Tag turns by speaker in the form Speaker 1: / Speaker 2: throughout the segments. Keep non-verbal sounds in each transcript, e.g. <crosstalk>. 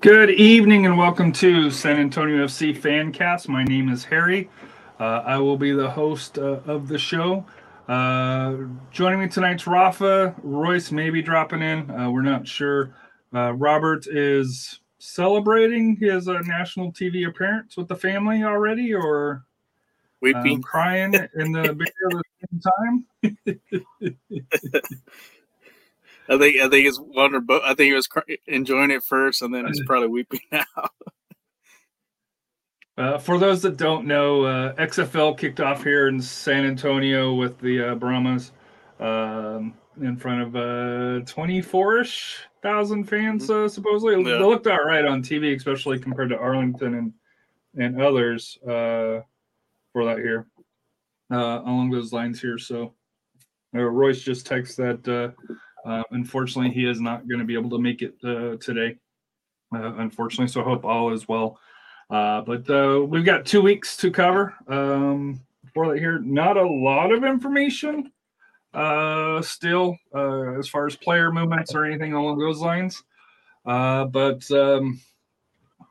Speaker 1: Good evening and welcome to San Antonio FC Fancast. My name is Harry. Uh, I will be the host uh, of the show. Uh, joining me tonight's Rafa. Royce may be dropping in. Uh, we're not sure. Uh, Robert is celebrating his uh, national TV appearance with the family already, or
Speaker 2: weeping,
Speaker 1: um, <laughs> crying in the beer at the same
Speaker 2: time. <laughs> I think I think it's one or both. I think he was enjoying it first, and then he's <laughs> probably weeping now.
Speaker 1: Uh, for those that don't know, uh, XFL kicked off here in San Antonio with the uh, Brahmas um, in front of uh, 24ish thousand fans, mm-hmm. uh, supposedly. Yeah. They looked all right on TV, especially compared to Arlington and and others uh, for that here along those lines here. So Royce just texted that uh, unfortunately, he is not going to be able to make it uh, today. Uh, unfortunately, so I hope all is well. Uh, but uh, we've got two weeks to cover um, for that here. Not a lot of information uh, still uh, as far as player movements or anything along those lines. Uh, but um,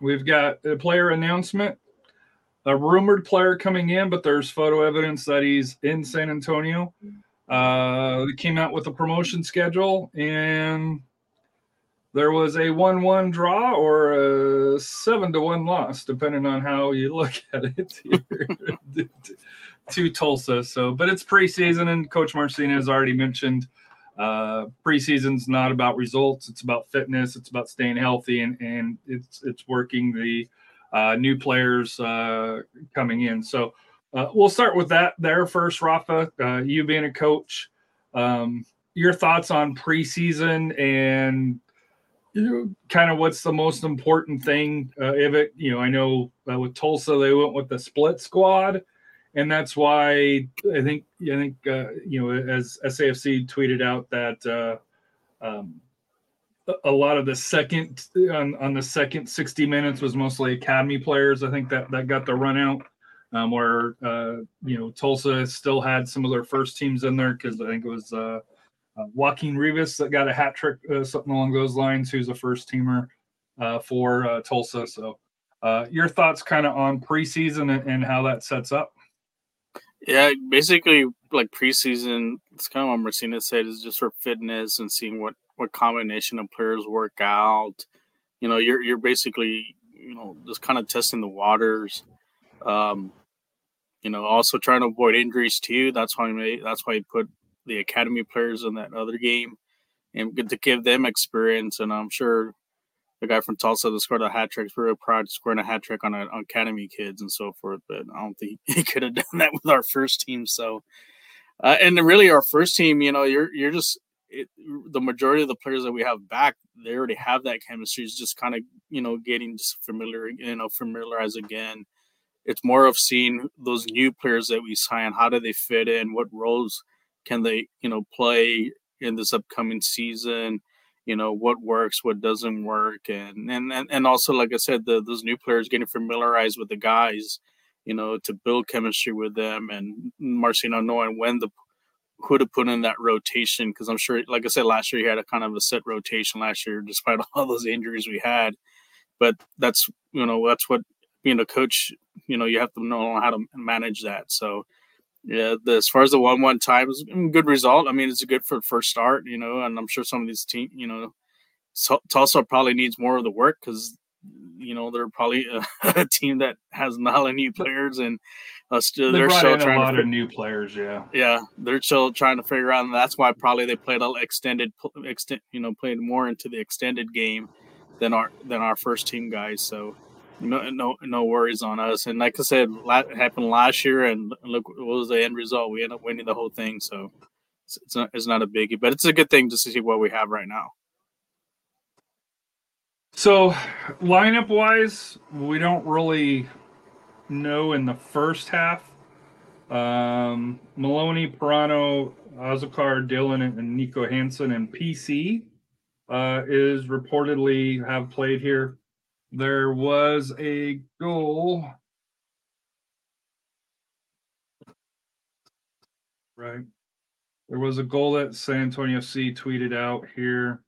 Speaker 1: we've got a player announcement a rumored player coming in, but there's photo evidence that he's in San Antonio. Uh, they came out with a promotion schedule, and there was a one-one draw or a seven to one loss, depending on how you look <laughs> at it. To Tulsa. So, but it's preseason, and Coach Marcina has already mentioned uh, preseason's not about results; it's about fitness, it's about staying healthy, and and it's it's working the uh, new players uh, coming in. So uh, we'll start with that there first, Rafa. Uh, you being a coach, um, your thoughts on preseason and you kind of what's the most important thing uh, if it you know i know uh, with tulsa they went with the split squad and that's why i think i think uh, you know as safc tweeted out that uh, um, a lot of the second on, on the second 60 minutes was mostly academy players i think that that got the run out um, where uh, you know Tulsa still had some of their first teams in there because I think it was uh, uh, Joaquin Rivas that got a hat trick, uh, something along those lines, who's a first teamer uh, for uh, Tulsa. So, your thoughts kind of on preseason and, and, how that sets up?
Speaker 2: Yeah, basically, like preseason, it's kind of what Marcinez said is just for fitness and seeing what what combination of players work out. You know, you're you're basically you know just kind of testing the waters. Um, you know, also trying to avoid injuries too. That's why he, that's why he put the academy players in that other game and to give them experience. And I'm sure the guy from Tulsa that scored a hat trick is very proud of scoring a hat trick on, on academy kids and so forth. But I don't think <laughs> he could have done that with our first team. So, uh, and really our first team, you know, you're you're just it, the majority of the players that we have back, they already have that chemistry. It's just kind of you know getting just familiar, you know, familiarize again it's more of seeing those new players that we sign. How do they fit in? What roles can they, you know, play in this upcoming season? You know, what works, what doesn't work, and and and, and also, like I said, the, those new players getting familiarized with the guys, you know, to build chemistry with them, and Marcina knowing when the who to put in that rotation because I'm sure, like I said, last year he had a kind of a set rotation last year, despite <laughs> all those injuries we had. But that's you know that's what being a coach, you know, you have to know how to manage that. So, yeah, the, as far as the one-one times, good result. I mean, it's a good for first start, you know, and I'm sure some of these team, you know, Tulsa probably needs more of the work because, you know, they're probably a, <laughs> a, team that has not a new players and uh, still,
Speaker 1: they
Speaker 2: they're still
Speaker 1: trying a lot to, of new players. Yeah,
Speaker 2: yeah, they're still trying to figure out, and that's why probably they played a extended, extend, you know, played more into the extended game than our than our first team guys. So no, no, no worries on us. And like I said, happened last year, and look what was the end result. We ended up winning the whole thing, so it's, not it's not a biggie, but it's a good thing just to see what we have right now.
Speaker 1: So, lineup wise, we don't really know in the first half. Um, Maloney, Pirano, Azakar, Dylan, and Nico Hansen and PC uh, is reportedly have played here there was a goal. Right. There was a goal that San Antonio FC tweeted out here.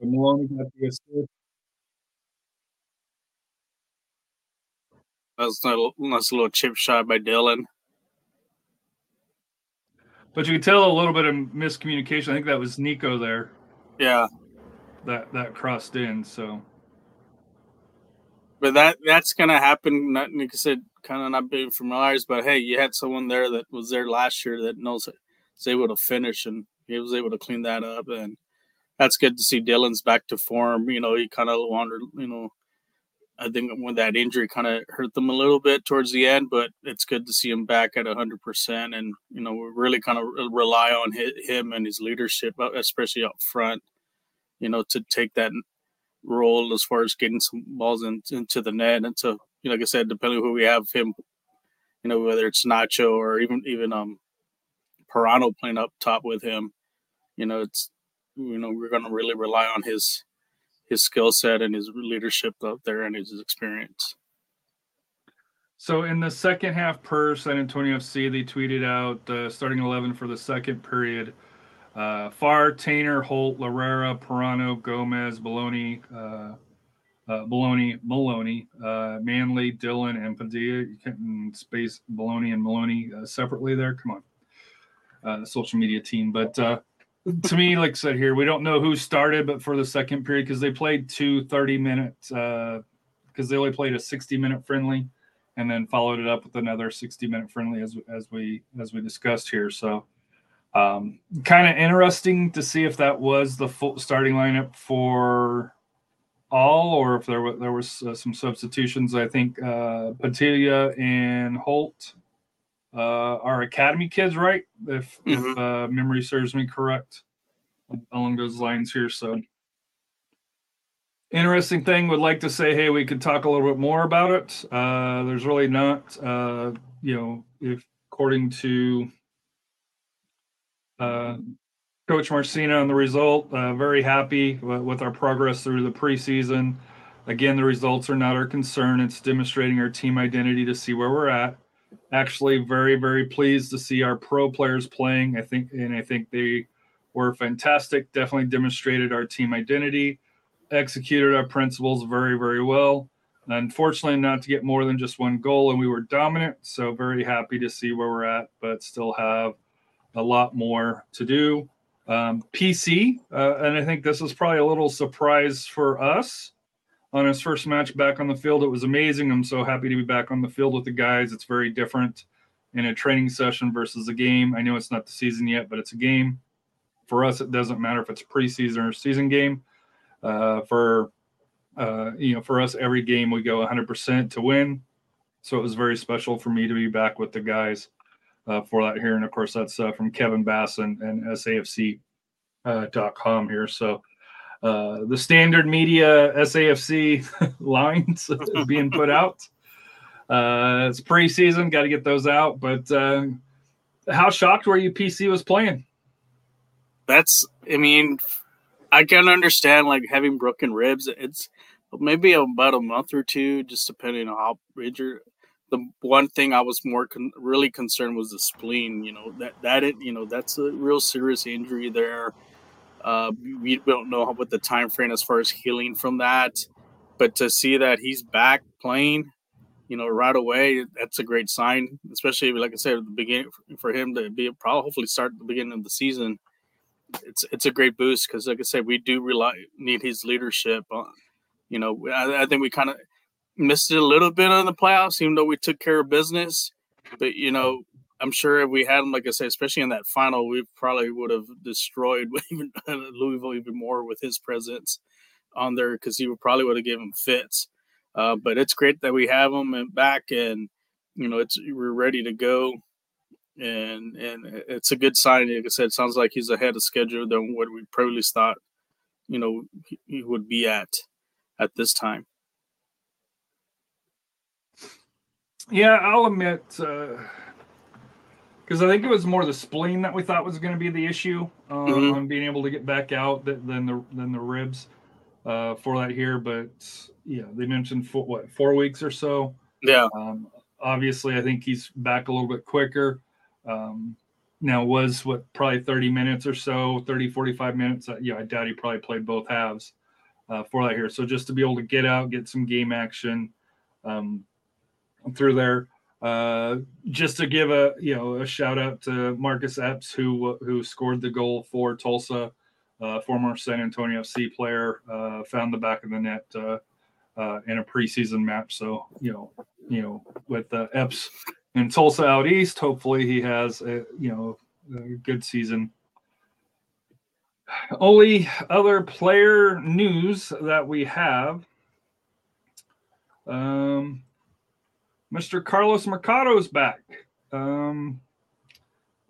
Speaker 1: Got the assist.
Speaker 2: That's a nice little chip shot by Dylan.
Speaker 1: But you can tell a little bit of miscommunication. I think that was Nico there.
Speaker 2: Yeah.
Speaker 1: That that crossed in. So.
Speaker 2: But that that's gonna happen. Not I said, kind of not being familiarized. But hey, you had someone there that was there last year that knows it, is able to finish, and he was able to clean that up. And that's good to see. Dylan's back to form. You know, he kind of wandered. You know, I think when that injury kind of hurt them a little bit towards the end, but it's good to see him back at 100%. And, you know, we really kind of rely on him and his leadership, uh, especially up front, you know, to take that role as far as getting some balls in, into the net. And so, you know, like I said, depending who we have him, you know, whether it's Nacho or even, even, um, Parano playing up top with him, you know, it's, you know, we're going to really rely on his, his skill set and his leadership out there and his experience.
Speaker 1: So in the second half per San Antonio FC, they tweeted out uh, starting 11 for the second period. Uh, Farr, Taintor, Holt, Larrera, Pirano, Gomez, Baloney, uh, uh, Baloney, Maloney, uh, Manley, Dylan, and Padilla. You can space Baloney and Maloney uh, separately there. Come on. Uh, the social media team. But uh, to me, like I said here, we don't know who started, but for the second period, because they played two 30 minutes, because uh, they only played a 60 minute friendly and then followed it up with another 60 minute friendly as, as we as we discussed here. So um, kind of interesting to see if that was the full starting lineup for all or if there, were, there was uh, some substitutions. I think uh, Padilla and Holt uh, our academy kids, right? If, mm-hmm. if uh, memory serves me correct, along those lines here. So, interesting thing. Would like to say, hey, we could talk a little bit more about it. Uh, there's really not, uh, you know, if according to uh, Coach Marcina on the result, uh, very happy with our progress through the preseason. Again, the results are not our concern. It's demonstrating our team identity to see where we're at actually very very pleased to see our pro players playing. I think and i think they were fantastic definitely demonstrated our team identity executed our principles very very well. Unfortunately not to get more than just one goal and we were dominant so very happy to see where we're at but still have a lot more to do. Um, pc uh, and i think this is probably a little surprise for us on his first match back on the field. It was amazing. I'm so happy to be back on the field with the guys. It's very different in a training session versus a game. I know it's not the season yet, but it's a game. For us, it doesn't matter if it's preseason or season game. Uh, for uh, you know, for us, every game we go 100% to win. So it was very special for me to be back with the guys uh, for that here. And of course, that's uh, from Kevin Bass and, and SAFC.com uh, here. So uh, the standard media SAFC <laughs> lines <laughs> being put out. Uh, it's preseason, got to get those out. But uh, how shocked were you? PC was playing.
Speaker 2: That's, I mean, I can understand like having broken ribs. It's maybe about a month or two, just depending on how injured. The one thing I was more con- really concerned was the spleen. You know that that it, you know that's a real serious injury there. Uh, we don't know what the time frame as far as healing from that, but to see that he's back playing, you know, right away, that's a great sign. Especially like I said, at the beginning for him to be probably hopefully start at the beginning of the season. It's it's a great boost because, like I said, we do rely need his leadership. On, you know, I, I think we kind of missed it a little bit on the playoffs, even though we took care of business. But you know, I'm sure if we had him, like I said, especially in that final, we probably would have destroyed <laughs> even Louisville even more with his presence on there because he would probably would have given fits. Uh, but it's great that we have him back, and you know, it's we're ready to go, and and it's a good sign. Like I said, sounds like he's ahead of schedule than what we probably thought, you know, he would be at at this time.
Speaker 1: Yeah, I'll admit, because I think it was more the spleen that we thought was going to be the issue uh, mm-hmm. on being able to get back out than the than the ribs uh, for that here. But yeah, they mentioned for, what four weeks or so.
Speaker 2: Yeah.
Speaker 1: Um, obviously, I think he's back a little bit quicker. Um, now was what probably 30 minutes or so 30 45 minutes uh, yeah i doubt he probably played both halves uh, for that here so just to be able to get out get some game action um, through there uh, just to give a you know a shout out to marcus epps who who scored the goal for tulsa uh, former san antonio fc player uh, found the back of the net uh, in a preseason match so you know you know with epps in Tulsa out east. Hopefully, he has a you know a good season. Only other player news that we have. Um, Mr. Carlos Mercado is back. Um,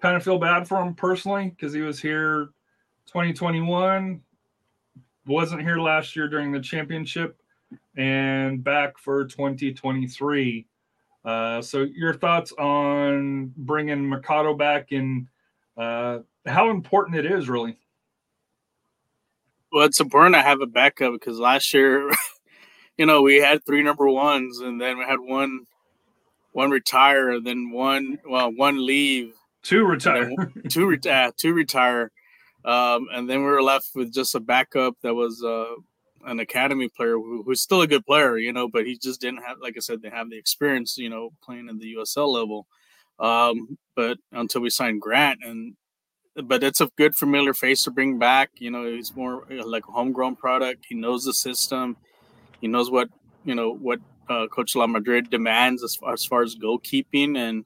Speaker 1: kind of feel bad for him personally because he was here 2021, wasn't here last year during the championship, and back for 2023. Uh, so, your thoughts on bringing Mercado back and uh, how important it is, really?
Speaker 2: Well, it's important to have a backup because last year, <laughs> you know, we had three number ones, and then we had one one retire, and then one well one leave,
Speaker 1: two retire,
Speaker 2: two retire, two retire, um, and then we were left with just a backup that was uh, an academy player who, who's still a good player, you know, but he just didn't have, like I said, they have the experience, you know, playing in the USL level. Um, but until we signed Grant, and but it's a good familiar face to bring back. You know, he's more like a homegrown product. He knows the system. He knows what you know what uh, Coach La Madrid demands as far as, far as goalkeeping, and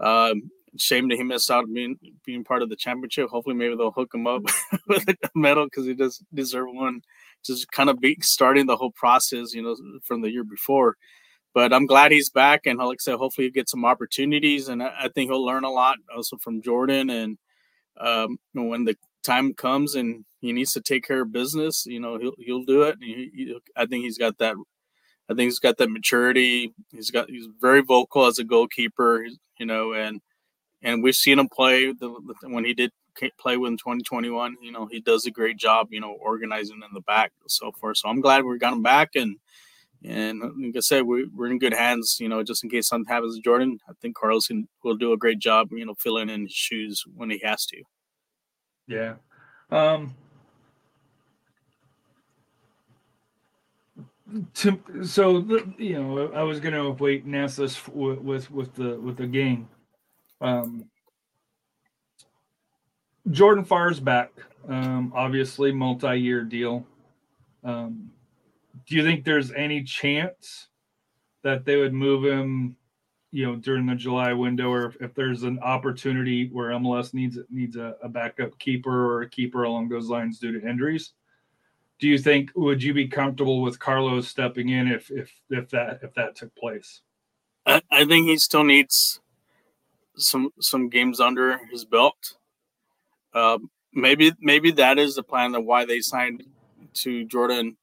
Speaker 2: um, shame that he missed out being being part of the championship. Hopefully, maybe they'll hook him up <laughs> with a medal because he does deserve one just kind of be starting the whole process, you know, from the year before. But I'm glad he's back, and like I said, hopefully he gets some opportunities, and I, I think he'll learn a lot also from Jordan. And um, when the time comes and he needs to take care of business, you know, he'll he'll do it. He, he, I think he's got that. I think he's got that maturity. He's got he's very vocal as a goalkeeper, you know, and and we've seen him play the, when he did play with in 2021. You know, he does a great job, you know, organizing in the back so forth. So I'm glad we got him back. And, and like I said, we, we're in good hands, you know, just in case something happens to Jordan. I think Carlos can, will do a great job, you know, filling in his shoes when he has to.
Speaker 1: Yeah. Um, to, so you know, I was gonna wait and ask this with with, with the with the game. Um, Jordan fires back. Um, obviously, multi-year deal. Um, do you think there's any chance that they would move him, you know, during the July window, or if, if there's an opportunity where MLS needs needs a, a, backup keeper or a keeper along those lines due to injuries? Do you think would you be comfortable with Carlos stepping in if if if that if that took place?
Speaker 2: I, I think he still needs some some games under his belt. Uh, maybe maybe that is the plan of why they signed to Jordan,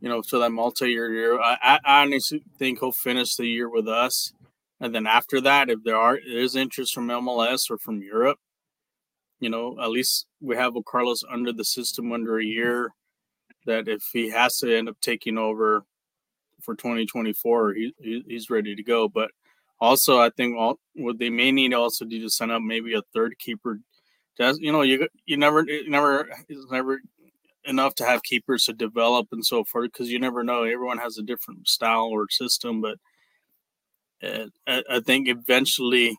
Speaker 2: you know, for that multi-year year. I, I honestly think he'll finish the year with us, and then after that, if there are is interest from MLS or from Europe, you know, at least we have a Carlos under the system under a year. That if he has to end up taking over for 2024, he, he's ready to go. But also, I think all, what they may need also do to sign up maybe a third keeper. Just you know you you never you never it's never enough to have keepers to develop and so forth because you never know. Everyone has a different style or system but uh, I, I, think eventually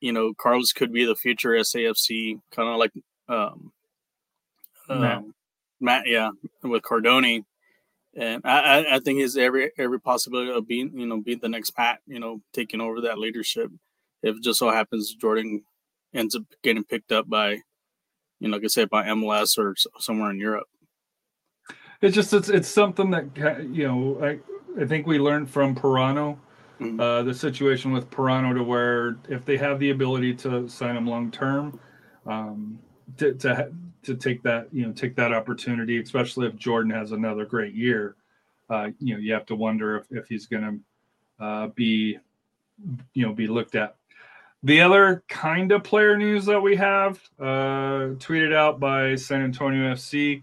Speaker 2: you know carlos could be the future safc kind of like um, Um, Matt yeah with Cardone and I, I think he's every every possibility of being you know being the next pat you know taking over that leadership if just so happens jordan ends up getting picked up by, you know, like I said, by MLS or somewhere in Europe.
Speaker 1: It's just it's it's something that you know I I think we learned from Pirano. mm-hmm. uh, the situation with Pirano to where if they have the ability to sign him long term, um, to to to take that you know take that opportunity, especially if Jordan has another great year, uh, you know you have to wonder if if he's going to uh, be you know be looked at. The other kind of player news that we have, uh, tweeted out by San Antonio FC,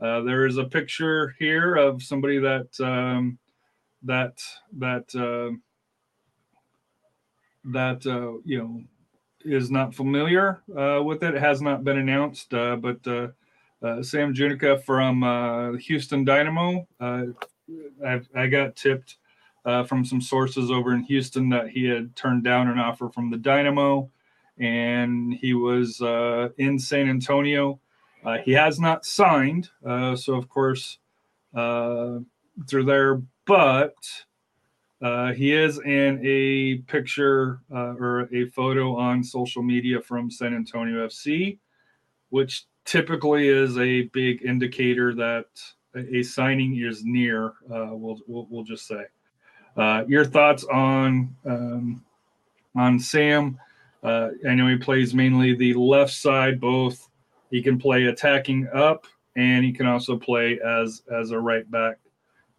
Speaker 1: uh, there is a picture here of somebody that um, that that uh, that uh, you know is not familiar uh, with it. it. Has not been announced, uh, but uh, uh, Sam Junqua from uh, Houston Dynamo. I, I got tipped from some sources over in Houston that he had turned down an offer from the Dynamo, and he was in San Antonio. He has not signed, so of course through there, but uh, he is in a picture or a photo on social media from San Antonio FC, which typically is a big indicator that a signing is near. Uh, we'll, we'll, we'll just say. Uh, your thoughts on um, on Sam? Uh, I know he plays mainly the left side. Both he can play attacking up, and he can also play as as a right back,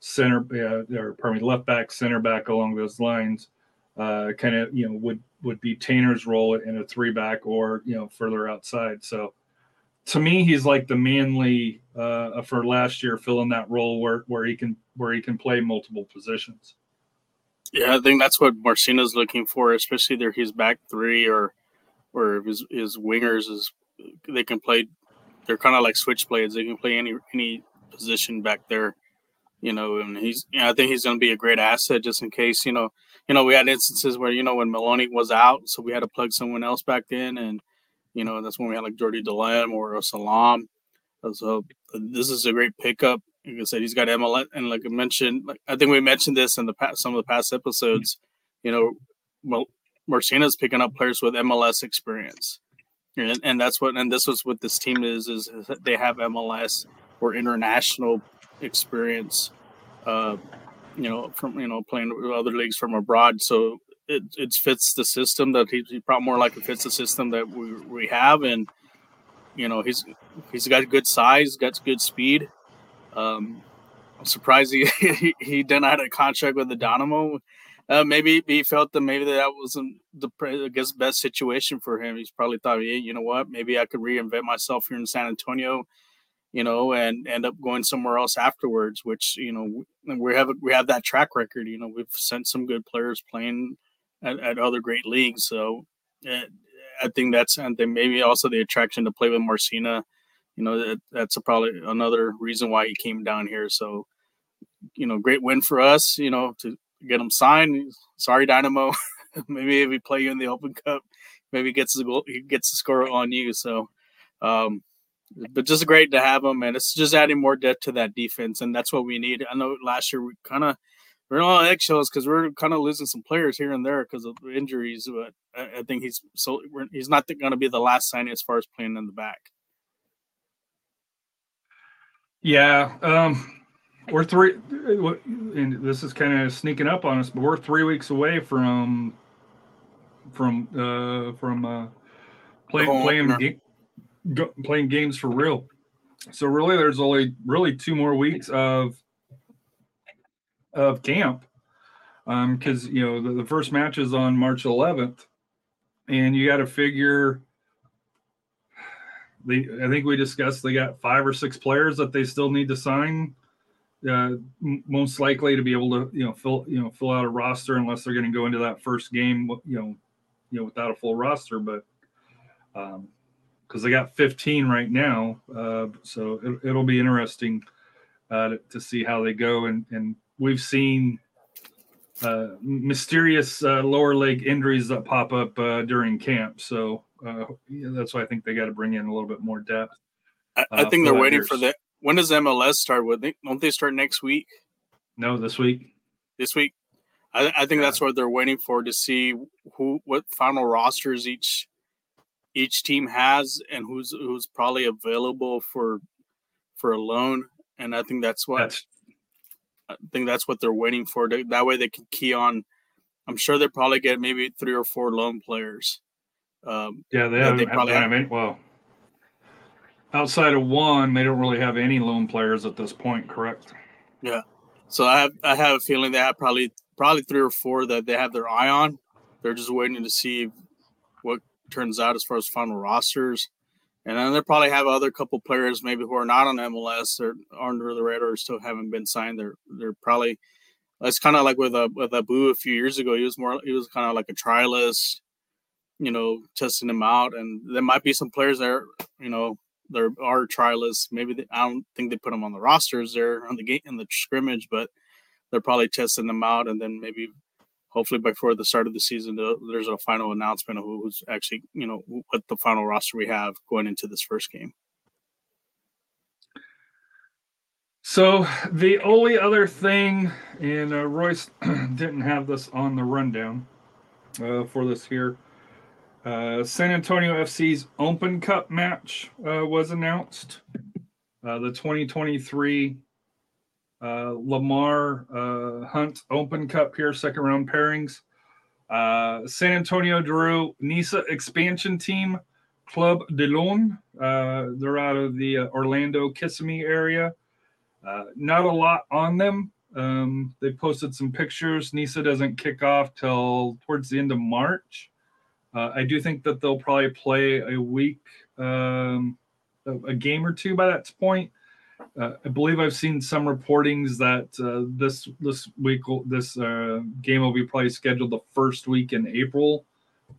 Speaker 1: center uh, or pardon me, left back, center back along those lines. Uh, kind of you know would would be Tanner's role in a three back or you know further outside. So to me, he's like the manly uh, for last year, filling that role where where he can where he can play multiple positions.
Speaker 2: Yeah, I think that's what Marcina's looking for, especially there he's back three or or his his wingers is they can play. They're kind of like switch plays. They can play any any position back there, you know. And he's, you know, I think he's going to be a great asset just in case, you know. You know, we had instances where you know when Maloney was out, so we had to plug someone else back in, and you know, that's when we had like Jordy Delam or a Salam. So this is a great pickup. Like I said, he's got MLS, and like I mentioned, like I think we mentioned this in the past, some of the past episodes. You know, well, Marcina's picking up players with MLS experience, and, and that's what, and this was what this team is, is, is they have MLS or international experience. Uh, you know, from you know playing with other leagues from abroad. So it, it fits the system that he, he probably more like it fits the system that we, we have and you know he's he's got good size got good speed um i'm surprised he <laughs> he, he have a contract with the dynamo uh, maybe he felt that maybe that wasn't the I guess best situation for him. He's probably thought, hey, you know what, maybe I could reinvent myself here in San Antonio, you know, and end up going somewhere else afterwards. Which you know we have we have that track record. You know, we've sent some good players playing at, at other great leagues. So uh, I think that's and then maybe also the attraction to play with Marcina. You know, that, that's probably another reason why he came down here. So, you know, great win for us. You know, to get him signed. Sorry, Dynamo. <laughs> maybe if we play you in the Open Cup, maybe gets the goal, he gets the score on you. So, um, but just great to have him, and it's just adding more depth to that defense, and that's what we need. I know last year we kind of we're on eggshells because we're kind of losing some players here and there because of injuries. But I, I think he's so he's not going to be the last signing as far as playing in the back.
Speaker 1: Yeah, um, we're three, and this is kind of sneaking up on us, but we're three weeks away from from uh, from uh, play, playing playing games for real. So really, there's only really two more weeks of of camp because um, you know the, the, first match is on March 11th, and you got to figure. They, I think we discussed they got five or six players that they still need to sign. Uh, most likely to be able to you know fill you know fill out a roster unless they're going to go into that first game you know you know without a full roster, but um, because they got 15 right now, uh, so it, will be interesting uh, to, to, see how they go and and we've seen uh, mysterious uh, lower leg injuries that pop up uh, during camp. So uh, yeah, that's why I think they got to bring in a little bit more depth.
Speaker 2: I, I think they're waiting for that. When does MLS start? With don't they start next week?
Speaker 1: No, this week.
Speaker 2: This week. I, I think yeah. that's what they're waiting for to see who what final rosters each each team has and who's who's probably available for for a loan. And I think that's what that's I think that's what they're waiting for. That way they can key on. I'm sure they probably get maybe three or four loan players.
Speaker 1: Um, yeah, they, have, they probably have, have well, outside of one, they don't really have any loan players at this point. Correct?
Speaker 2: Yeah. So I have I have a feeling they have probably probably three or four that they have their eye on. they're just waiting to see what turns out as far as final rosters. And then they probably have other couple players maybe who are not on MLS or aren't under the radar or still haven't been signed. They're they're probably it's kind of like with a with Abu a few years ago. He was more he was kind of like a trialist, you know, testing them out. And there might be some players there, you know, there are trialists. Maybe they, I don't think they put them on the rosters there on the gate in the scrimmage, but they're probably testing them out. And then maybe hopefully before the start of the season, there's a final announcement of who's actually, you know, what the final roster we have going into this first game.
Speaker 1: So the only other thing, and uh, Royce <clears throat> didn't have this on the rundown uh, for this here. Uh, San Antonio FC's Open Cup match uh, was announced. Uh, the 2023 uh, Lamar uh, Hunt Open Cup here, second round pairings. Uh, San Antonio drew NISA expansion team Club de Lyon. Uh, they're out of the uh, Orlando Kissimmee area. Uh, not a lot on them. Um, they posted some pictures. NISA doesn't kick off till towards the end of March. I do think that they'll probably play a week, um, a game or two by that point uh, I believe I've seen some reportings that uh, this this week this uh, game will be probably scheduled the first week in April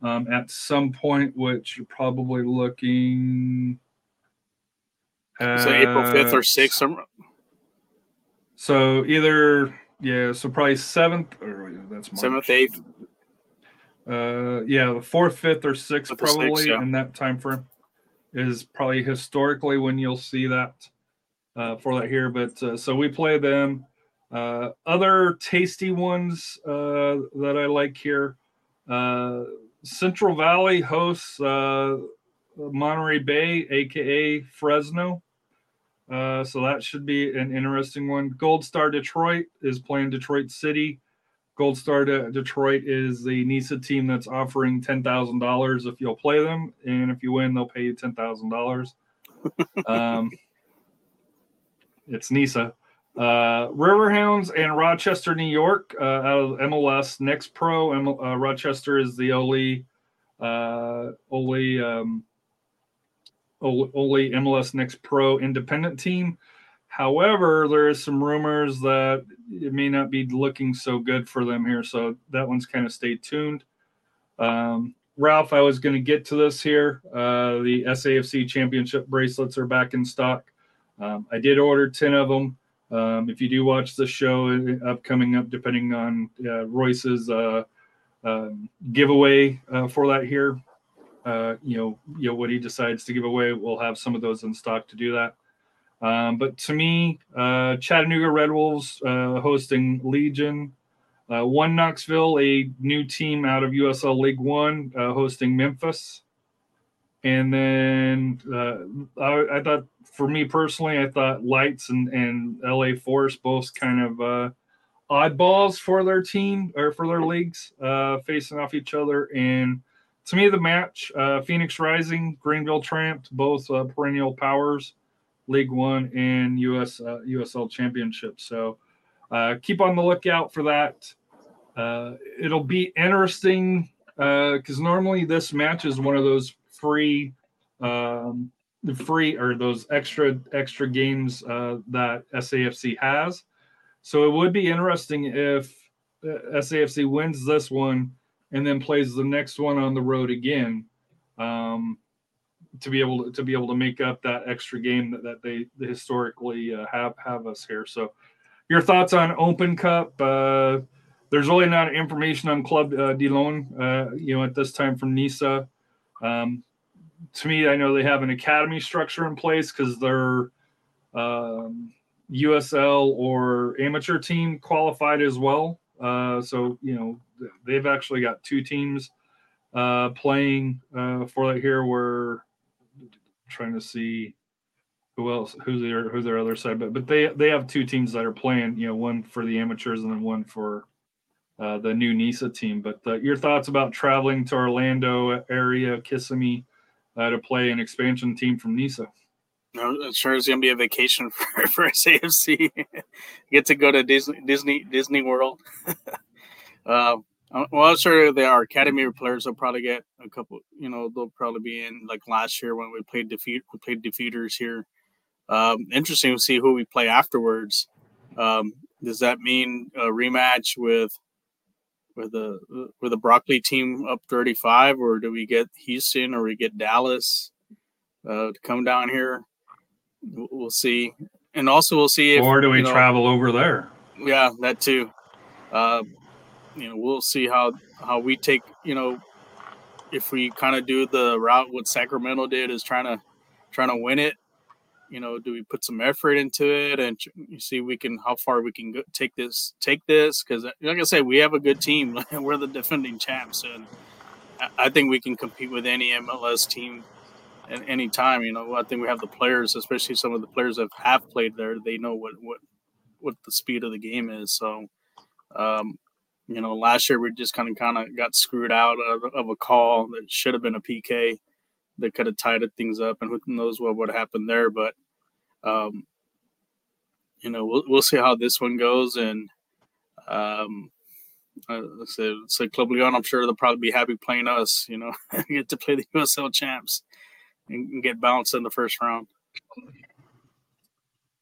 Speaker 1: um, at some point, which you're probably looking.
Speaker 2: At, so April fifth or sixth.
Speaker 1: So either yeah, so probably seventh or that's
Speaker 2: seventh, eighth.
Speaker 1: Uh, yeah, the fourth, fifth, or sixth, probably sixth, yeah. in that time frame is probably historically when you'll see that uh, for that here. But uh, so we play them. Uh, other tasty ones uh, that I like here. Uh, Central Valley hosts uh, Monterey Bay, aka Fresno. so that should be an interesting one. Gold Star Detroit is playing Detroit City. Gold Star De- Detroit is the NISA team that's offering ten thousand dollars if you'll play them, and if you win, they'll pay you ten thousand dollars. <laughs> It's NISA. Uh, Riverhounds and Rochester, New York, uh, out of MLS Next Pro. M- uh, Rochester is the only, uh, only, um, only MLS Next Pro independent team. However, there is some rumors that it may not be looking so good for them here, so that one's kind of stay tuned. Um, Ralph, I was going to get to this here. Uh, the SAFC Championship bracelets are back in stock. Um, I did order 10 of them. Um, if you do watch the show uh, upcoming up, depending on uh, Royce's uh, um, giveaway uh, for that here, uh, you know, you know what he decides to give away, we'll have some of those in stock to do that. Um, but to me, uh, Chattanooga Red Wolves hosting Legion, One Knoxville, a new team out of USL League One, hosting Memphis. And then I, I, thought, for me personally, I thought Lights and, and LA Force both kind of uh, oddballs for their team or for their leagues uh, facing off each other. And to me, the match, uh, Phoenix Rising, Greenville Triumph, both uh, perennial powers, League One and US USL uh, Championship. So keep on the lookout for that. it'll be interesting because normally this match is one of those free um, the free or those extra extra games uh, that SAFC has. So it would be interesting if uh, SAFC wins this one and then plays the next one on the road again um, to be able to, to be able to make up that extra game that, that they, historically uh, have have us here. So your thoughts on Open Cup? Uh, there's really not information on Club uh, de Lyon, uh, you know, at this time from NISA. Um, to me, I know they have an academy structure in place because they're um, USL or amateur team qualified as well. Uh, so you know they've actually got two teams uh, playing uh, for that here. We're trying to see who else who's their who's their other side, but but they they have two teams that are playing. You know, one for the amateurs and then one for uh, the new NISA team. But uh, your thoughts about traveling to Orlando area, Kissimmee? Uh, to play an expansion team from NISA.
Speaker 2: No, as sure it's gonna be a vacation <laughs> for, for SAFC. <laughs> Get to go to Disney Disney Disney World. <laughs> uh, Uh, well, I'm sure the our academy players will probably get a couple. You know, they'll probably be in like last year when we played defeat. We played defeaters here. Um, interesting to see who we play afterwards. Um, does that mean a rematch with with the with the Broccoli team up 35, or do we get Houston or we get Dallas uh, to come down here? We'll see, and also we'll see if
Speaker 1: or do we
Speaker 2: know,
Speaker 1: travel over there?
Speaker 2: Yeah, that too. Uh, you know, we'll see how how we take. You know, if we kind of do the route what Sacramento did is trying to trying to win it. You know, do we put some effort into it and you see we can how far we can go, take this take this because like I said, we have a good team. <laughs> We're the defending champs, and I think we can compete with any MLS team at any time. You know, I think we have the players, especially some of the players that have played there. They know what what what the speed of the game is. So, um, you know, last year we just kind of kind of got screwed out of, of, a call that should have been a PK that could have tied things up, and who knows what would happen there. But, um, you know, we'll we'll see how this one goes, and um, uh, so, Club Leon, I'm sure they'll probably be happy playing us. You know, <laughs> get to play the USL champs and get bounced in the first round.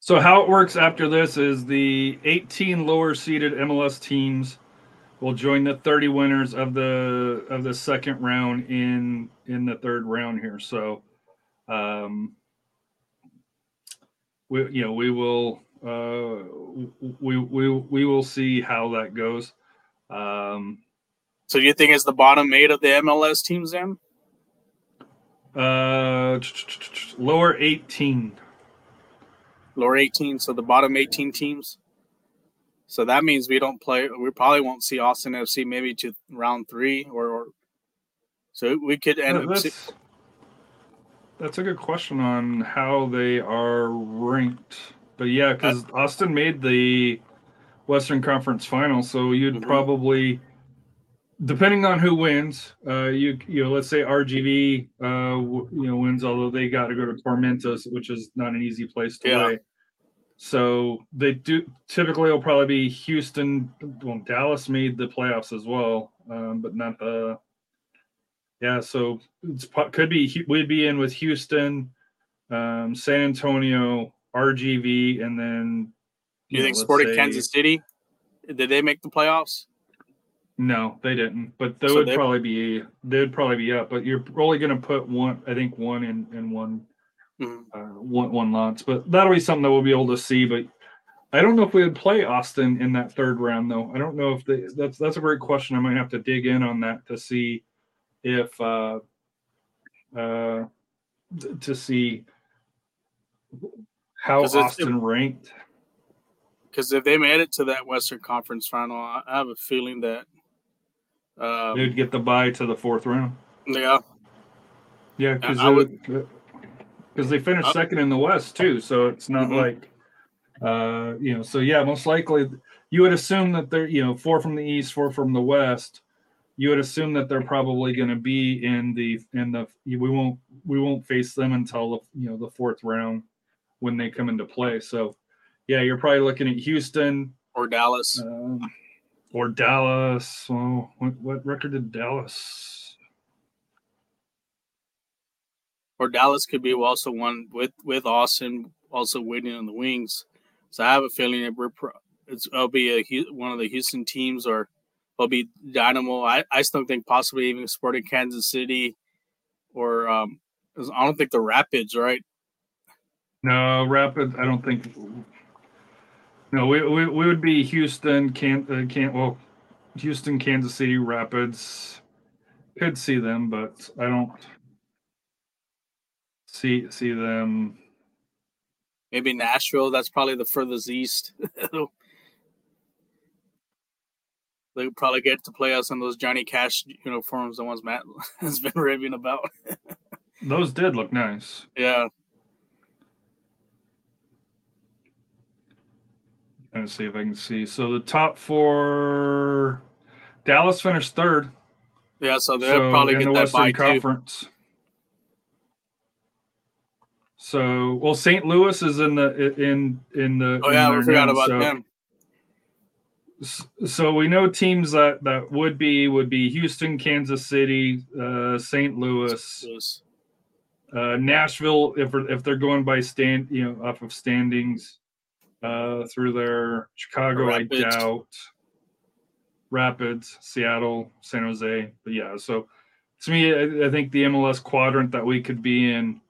Speaker 1: So how it works after this is the 18 lower seeded MLS teams will join the 30 winners of the of the second round in in the third round here. So um we you know we will uh we we we will see how that goes. Um
Speaker 2: so you think it's the bottom 8 of the MLS teams then?
Speaker 1: Uh lower 18
Speaker 2: lower 18, so the bottom 18 teams. So that means we don't play. We probably won't see Austin FC maybe to round three, or, or so we could end
Speaker 1: that's, see- that's a good question on how they are ranked. But yeah, because uh, Austin made the Western Conference final, so you'd mm-hmm. probably, depending on who wins, uh, you you know, let's say RGV, uh, you know, wins, although they got to go to Tormentos, which is not an easy place to yeah. play. So they do typically will probably be Houston. Well, Dallas made the playoffs as well, um, but not the. Yeah, so it could be we'd be in with Houston, um, San Antonio, RGV, and then.
Speaker 2: You, you think know, Sporting say, Kansas City? Did they make the playoffs?
Speaker 1: No, they didn't. But they so would they, probably be they would probably be up. But you're only going to put one. I think one in in one mm-hmm. uh, one one lots. But that'll be something that we'll be able to see. But I don't know if we would play Austin in that third round though. I don't know if they, that's that's a great question. I might have to dig in on that to see if uh, uh, to see how Austin if, ranked.
Speaker 2: Because if they made it to that Western Conference final, I have a feeling that
Speaker 1: um, they'd get the bye to the fourth round.
Speaker 2: Yeah,
Speaker 1: yeah, because because they finished uh, second in the West too. So it's not mm-hmm. like, uh, you know. So yeah, most likely you would assume that they're you know four from the East, four from the West. You would assume that they're probably going to be in the in the we won't we won't face them until the you know the fourth round when they come into play. So yeah, you're probably looking at Houston
Speaker 2: or Dallas.
Speaker 1: Um, or Dallas. Oh, what, what record did Dallas
Speaker 2: or Dallas could be also one with with Austin also waiting on the wings. So I have a feeling that we're pro, it's it'll be a one of the Houston teams or it'll be Dynamo. I, I still think possibly even Sporting Kansas City or um, I don't think the Rapids, right?
Speaker 1: No, Rapids. I don't think. No, we, we, we would be Houston, can't uh, can't well, Houston, Kansas City, Rapids. Could see them, but I don't see see them.
Speaker 2: Maybe Nashville. That's probably the furthest east. <laughs> they probably get to play us in those Johnny Cash uniforms, the ones Matt <laughs> has been raving about. <laughs>
Speaker 1: those did look nice.
Speaker 2: Yeah.
Speaker 1: Let's see if I can see. So the top four, Dallas finished third.
Speaker 2: Yeah, so they'll so probably get the that Western
Speaker 1: Conference. Too. So, well, St. Louis is in the in in the.
Speaker 2: Oh yeah, we forgot now, about so, them.
Speaker 1: So we know teams that that would be would be Houston, Kansas City, uh, St. Louis, uh, Nashville. If if they're going by stand, you know, off of standings uh, through their Chicago, Rapids. I doubt. Rapids, Seattle, San Jose, but yeah. So to me, I, I think the MLS quadrant that we could be in,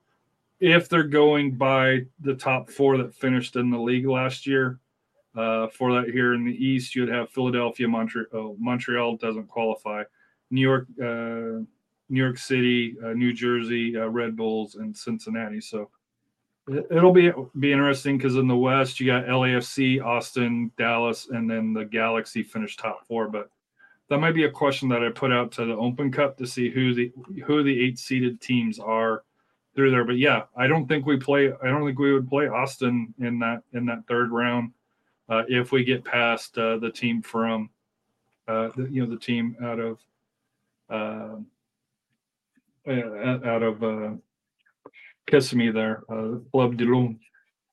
Speaker 1: if they're going by the top four that finished in the league last year, uh, for that here in the East, you'd have Philadelphia, Montreal. Oh, Montreal doesn't qualify. New York, uh, New York City, uh, New Jersey, uh, Red Bulls, and Cincinnati. So it'll be be interesting because in the West you got LAFC, Austin, Dallas, and then the Galaxy finished top four. But that might be a question that I put out to the Open Cup to see who the who the eight seeded teams are through there. But yeah, I don't think we play. I don't think we would play Austin in that in that third round uh, if we get past uh, the team from, uh, the, you know, the team out of, um, uh, out of uh, Kissimmee there, uh, Club de Lyon.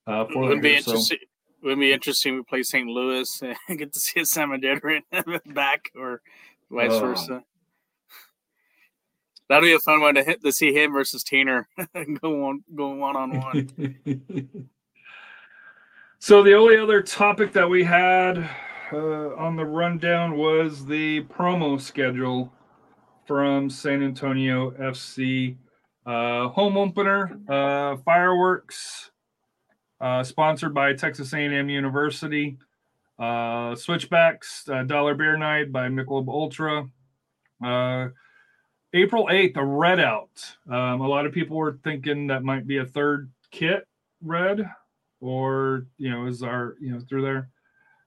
Speaker 2: Uh, for it would be interesting. So. Would be interesting. We play St. Louis <laughs> and get to see a Samadera <laughs> back, or vice oh. versa. That'll be a fun one to hit to see him versus Tanner <laughs> go on go one on one.
Speaker 1: So the only other topic that we had uh, on the rundown was the promo schedule from San Antonio FC. Uh, home opener, uh, fireworks, uh, sponsored by Texas A&M University. Uh, switchbacks, uh, Dollar Beer Night by Michelob Ultra. April 8th, a red out. Um, a lot of people were thinking that might be a third kit red or you know is our you know through there.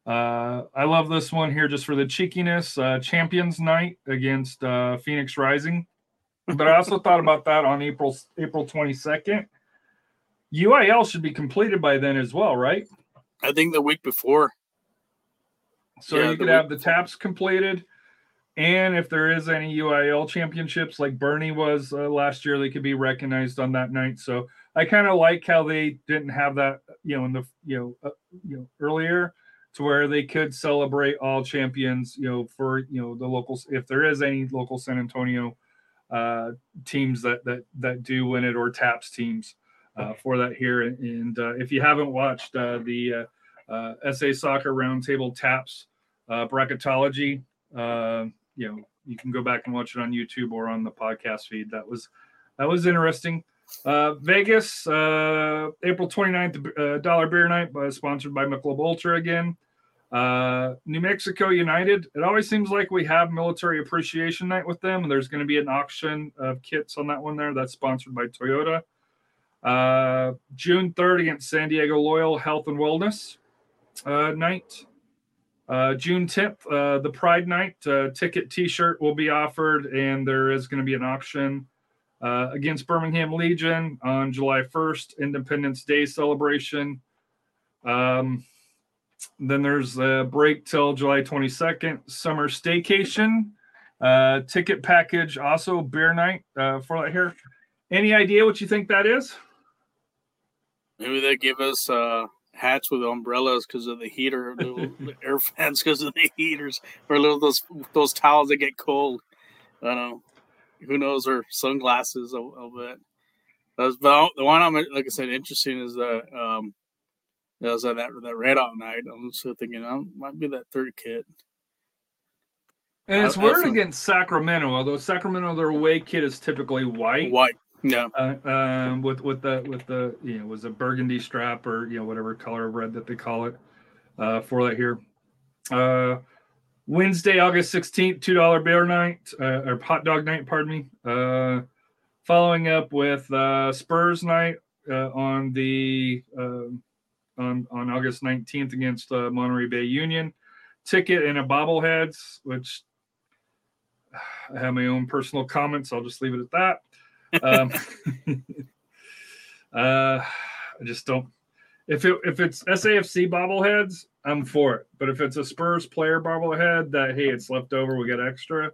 Speaker 1: Uh, I love this one here just for the cheekiness. Uh, Champions Night against uh, Phoenix Rising, but I also thought about that on April April twenty second. UIL should be completed by then as well, right?
Speaker 2: I think the week before.
Speaker 1: So yeah, you could have the taps completed, and if there is any UIL championships like Boerne was uh, last year, they could be recognized on that night. So I kind of like how they didn't have that, you know, in the you know, uh, you know, earlier to where they could celebrate all champions, you know, for you know the locals if there is any local San Antonio uh, teams that that that do win it or taps teams uh, for that here. And uh, if you haven't watched uh, the uh, uh, SA Soccer Roundtable Taps uh, bracketology, uh, you know, you can go back and watch it on YouTube or on the podcast feed. That was that was interesting. Uh, Vegas, uh, April 29th, uh, Dollar Beer Night, sponsored by Michelob Ultra again. Uh, New Mexico United. It always seems like we have Military Appreciation Night with them, there's going to be an auction of kits on that one there. That's sponsored by Toyota. Uh, June 3rd against San Diego Loyal Health and Wellness uh, Night. Uh, June 10th, uh, the Pride Night uh, ticket T-shirt will be offered, and there is going to be an auction uh, against Birmingham Legion on July 1st, Independence Day celebration. Um, then there's a break till July 22nd, summer staycation. Uh, ticket package, also beer night uh, for that here. Any idea what you think that is?
Speaker 2: Maybe they give us uh, hats with umbrellas because of the heater, little <laughs> air fans because of the heaters, or little those those towels that get cold. I don't know who knows, or sunglasses a, a bit. That's but the one I'm like I said interesting is that um that was that that red out night. I'm still thinking I might be that third kit.
Speaker 1: And it's I, weird against Sacramento, although Sacramento their away kit is typically white.
Speaker 2: White, yeah.
Speaker 1: Uh, um, with with the with the you know was a burgundy strap or you know whatever color of red that they call it uh, for that here. Uh, Wednesday, August 16th, $2 beer night, uh, or hot dog night, pardon me. Uh, following up with uh, Spurs night uh, on the uh, on, on August 19th against uh, Monterey Bay Union. Ticket and a bobbleheads, which I have my own personal comments. I'll just leave it at that. Um, <laughs> uh, I just don't. If it if it's SAFC bobbleheads, I'm for it. But if it's a Spurs player bobblehead that hey, it's left over, we get extra.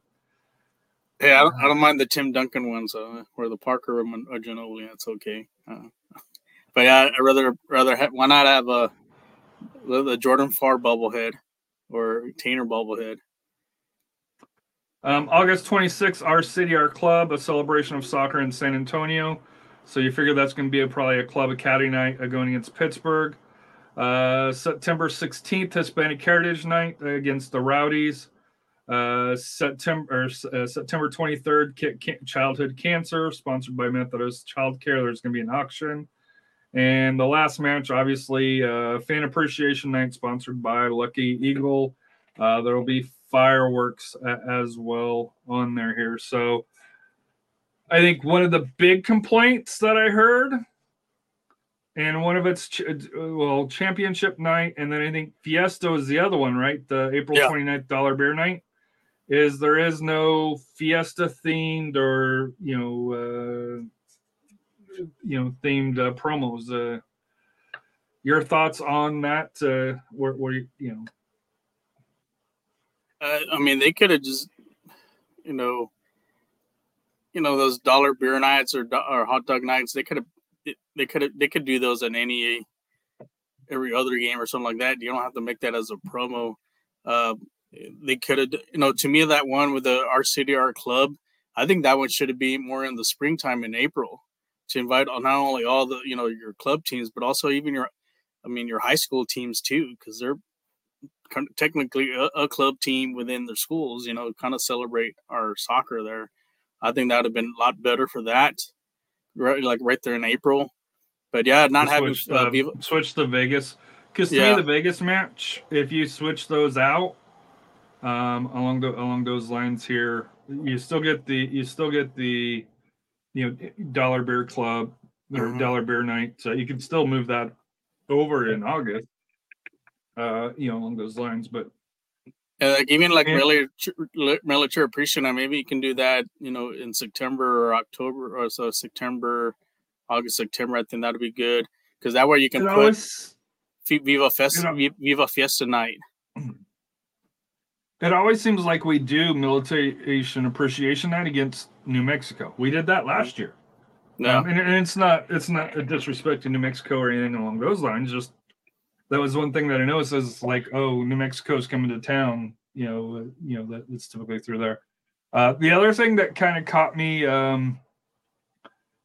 Speaker 2: Hey, I don't, I don't mind the Tim Duncan ones uh, or the Parker or Ginobili. That's okay. Uh, but yeah, I rather rather have, why not have a the Jordan Farr bobblehead? or Tanner bobblehead.
Speaker 1: Um, August 26th, our city, our club, a celebration of soccer in San Antonio. So you figure that's going to be a, probably a club academy night uh, going against Pittsburgh. Uh, September 16th, Hispanic Heritage Night against the Rowdies. Uh, September uh, September 23rd, Childhood Cancer, sponsored by Methodist Child Care. There's going to be an auction. And the last match, obviously, uh, Fan Appreciation Night, sponsored by Lucky Eagle. Uh, there will be fireworks as well on there here. So I think one of the big complaints that I heard, and one of its ch- well championship night, and then I think Fiesta is the other one, right? The April yeah. 29th Dollar Beer Night is there is no Fiesta themed or you know uh, you know themed uh, promos. Uh, your thoughts on that? Uh, where, where you know
Speaker 2: uh, I mean, they could have just, you know, you know those dollar beer nights or or hot dog nights. They could have, they could they could do those in any every other game or something like that. You don't have to make that as a promo. Uh, they could have, you know, to me that one with the our city, our club. I think that one should be more in the springtime in April to invite not only all the you know your club teams, but also even your, I mean your high school teams too, because they're technically a, a, club team within their schools, you know, kind of celebrate our soccer there. I think that would have been a lot better for that, right? Like right there in April. But yeah, not having
Speaker 1: switch, uh, Viva- switch to Vegas because to yeah. me the Vegas match, if you switch those out um, along the along those lines here, you still get the you still get the you know dollar beer club or mm-hmm. dollar beer night. So you can still move that over in August uh, you know, along those lines. But
Speaker 2: uh, like even like military, military appreciation, maybe you can do that, you know, in September or October or so September, August, September. I think that'd be good because that way you can put always, Viva Fiesta, you know, Viva Fiesta night.
Speaker 1: It always seems like we do military appreciation night against New Mexico. We did that last year. No, um, and, and, it's not it's not a disrespect to New Mexico or anything along those lines. Just that was one thing that I noticed is like, oh, New Mexico's coming to town. You know, uh, you know that it's typically through there. Uh, the other thing that kind of caught me, um,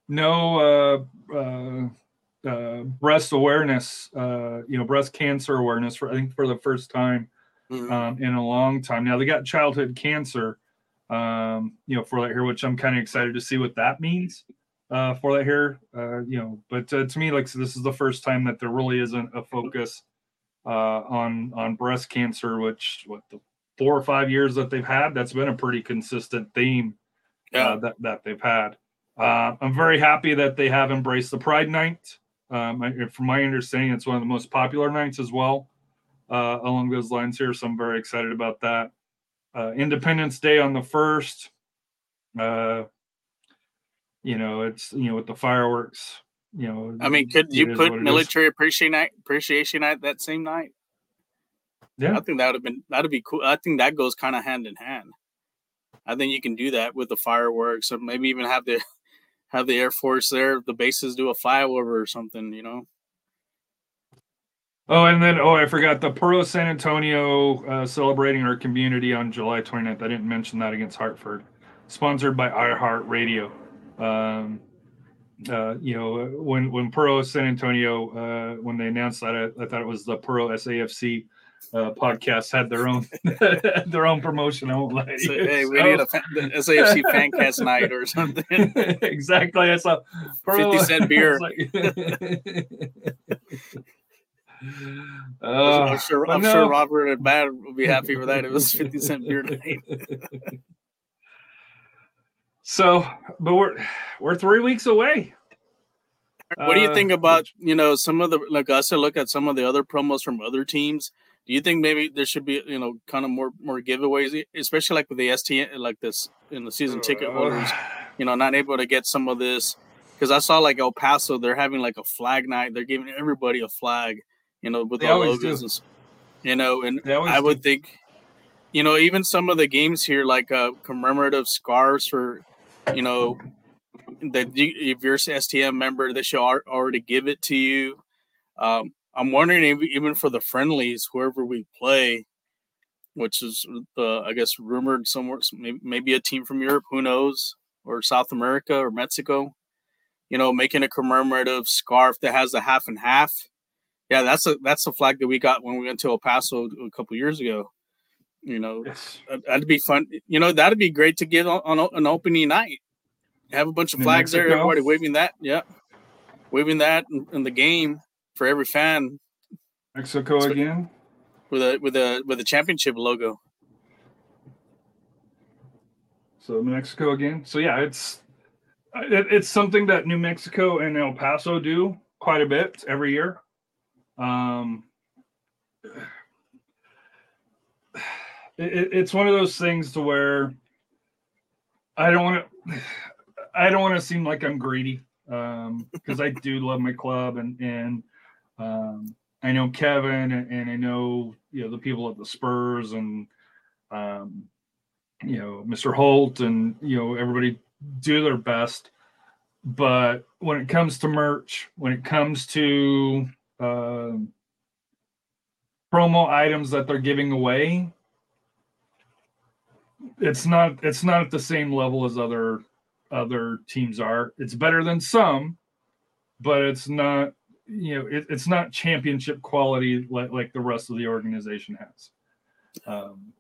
Speaker 1: no uh, uh, uh, breast awareness, uh, you know, breast cancer awareness for I think for the first time mm-hmm. um, in a long time. Now they got childhood cancer, um, you know, for that here, which I'm kind of excited to see what that means uh, for that here. Uh, you know, but uh, to me, like so this is the first time that there really isn't a focus uh, on on breast cancer, which what the four or five years that they've had, that's been a pretty consistent theme uh, yeah. that that they've had. Uh, I'm very happy that they have embraced the Pride Night. Um, I, from my understanding, it's one of the most popular nights as well uh, along those lines here. So I'm very excited about that. Uh, Independence Day on the first. You know, it's you know with the fireworks. You know,
Speaker 2: I mean, could you put military appreciation night, appreciation night that same night? Yeah, I think that would have been that'd be cool. I think that goes kind of hand in hand. I think you can do that with the fireworks, or maybe even have the have the Air Force there, the bases do a flyover or something. You know.
Speaker 1: Oh, and then oh, I forgot the Puro San Antonio uh, celebrating our community on July 29th. I didn't mention that against Hartford. Sponsored by iHeart Radio. Um, uh, you know, when when Puro San Antonio uh, when they announced that, I, I, thought it was the Puro SAFC uh, podcast had their own <laughs> their own promotion. I won't lie. So,
Speaker 2: hey, we so, need a fan, SAFC fancast night or something. <laughs>
Speaker 1: exactly. I saw
Speaker 2: fifty cent beer. <laughs> Uh, I'm sure. I'm no. sure Robert and Matt would be happy for that. It was fifty cent beer night.
Speaker 1: So, but we're we're three weeks away.
Speaker 2: What do you think uh, about you know some of the like us to look at some of the other promos from other teams? Do you think maybe there should be you know kind of more more giveaways, especially like with the STM like this in the season ticket uh, holders, you know, not able to get some of this because I saw like El Paso, they're having like a flag night. They're giving everybody a flag, you know, with all logos, and, you know, and I would do. think, you know, even some of the games here like uh, commemorative scarves for you know, that if you're an STM member, they should already give it to you. Um, I'm wondering if, even for the friendlies, whoever we play, which is uh, I guess rumored somewhere, maybe, maybe a team from Europe, who knows, or South America or Mexico. You know, making a commemorative scarf that has a half and half. Yeah, that's a that's a flag that we got when we went to El Paso a couple years ago. You know, yes. that'd be fun. You know, that'd be great to get on, on an opening night. Have a bunch of flags there, everybody waving that. Yeah, waving that in, in the game for every fan.
Speaker 1: Mexico again
Speaker 2: with a with a with a championship logo.
Speaker 1: So New Mexico again. So yeah, it's it, it's something that New Mexico and El Paso do quite a bit every year. Um, it, it's one of those things to where I don't want to I don't want to seem like I'm greedy um because I do love my club and and um I know Kevin and, and, I know you know the people at the Spurs and um, you know Mr. Holt and you know everybody do their best, but when it comes to merch, when it comes to uh, promo items that they're giving away, it's not it's not at the same level as other other teams are. It's better than some, but it's not you know it, it's not championship quality like, like the rest of the organization has um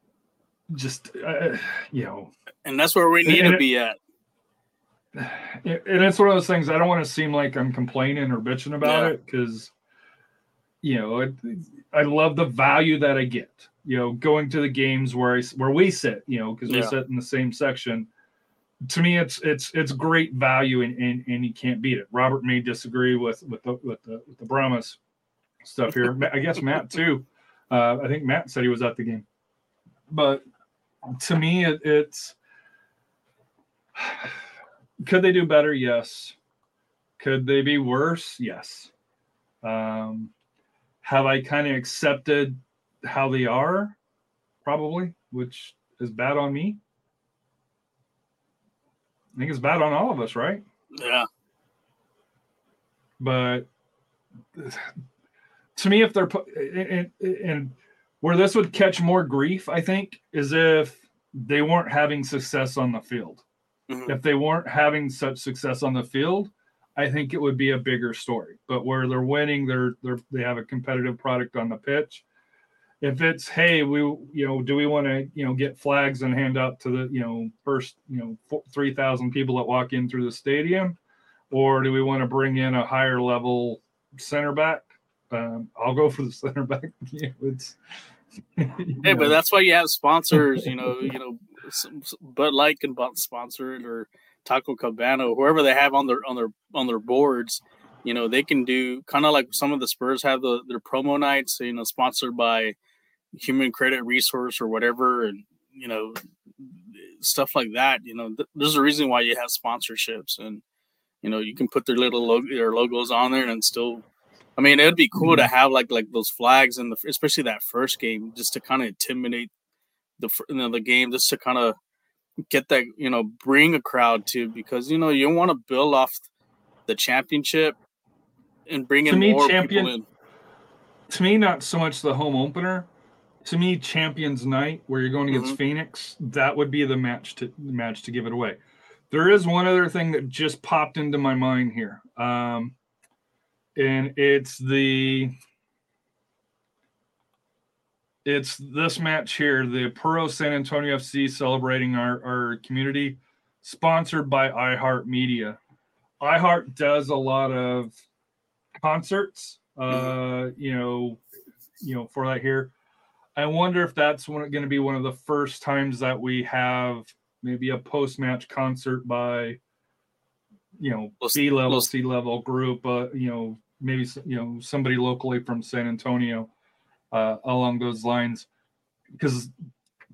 Speaker 1: just uh, you know
Speaker 2: and that's where we need to be at
Speaker 1: and it's one of those things i don't want to seem like i'm complaining or bitching about yeah. it because you know it, i love the value that i get you know going to the games where i where we sit you know because we yeah. sit in the same section to me, it's it's it's great value, and and, and you can't beat it. Robert may disagree with with the with the, with the Brahmas stuff here. I guess Matt too. Uh, I think Matt said he was at the game, but to me, it, it's <sighs> could they do better? Yes. Could they be worse? Yes. Um, have I kind of accepted how they are? Probably, which is bad on me. I think it's bad on all of us, right?
Speaker 2: Yeah.
Speaker 1: But <sighs> to me, if they're and, and where this would catch more grief, I think, is if they weren't having success on the field. Mm-hmm. If they weren't having such success on the field, I think it would be a bigger story. But where they're winning, they're they're they have a competitive product on the pitch if it's hey we you know do we want to you know get flags and hand out to the you know first you know 3000 people that walk in through the stadium? Or do we want to bring in a higher level center back? Um, i'll go for the <laughs> center back. It's <laughs>
Speaker 2: hey but that's why you have sponsors you know you know Bud Light can sponsor it or Taco Cabana, whoever they have on their on their on their boards, you know, they can do kind of like some of the Spurs have the, their promo nights, you know, sponsored by human credit resource or whatever and you know stuff like that you know th- there's a reason why you have sponsorships and you know you can put their little their logos on there and still i mean it would be cool to mm-hmm. have like like those flags in the especially that first game just to kind of intimidate the you know, the game just to kind of get that you know bring a crowd to because you know you want to build off the championship and bring in me, more champion, people in.
Speaker 1: To me, not so much the home opener, to me, Champions Night, where you're going against mm-hmm. Phoenix, that would be the match to the match to give it away. There is one other thing that just popped into my mind here, um, and it's the it's this match here, the Puro San Antonio FC celebrating our, our community, sponsored by iHeartMedia. iHeart does a lot of concerts, uh, mm-hmm. you know, you know, for that here. I wonder if that's going to be one of the first times that we have maybe a post match concert by, you know, C level, C level group, uh, you know, maybe, you know, somebody locally from San Antonio uh, along those lines. Because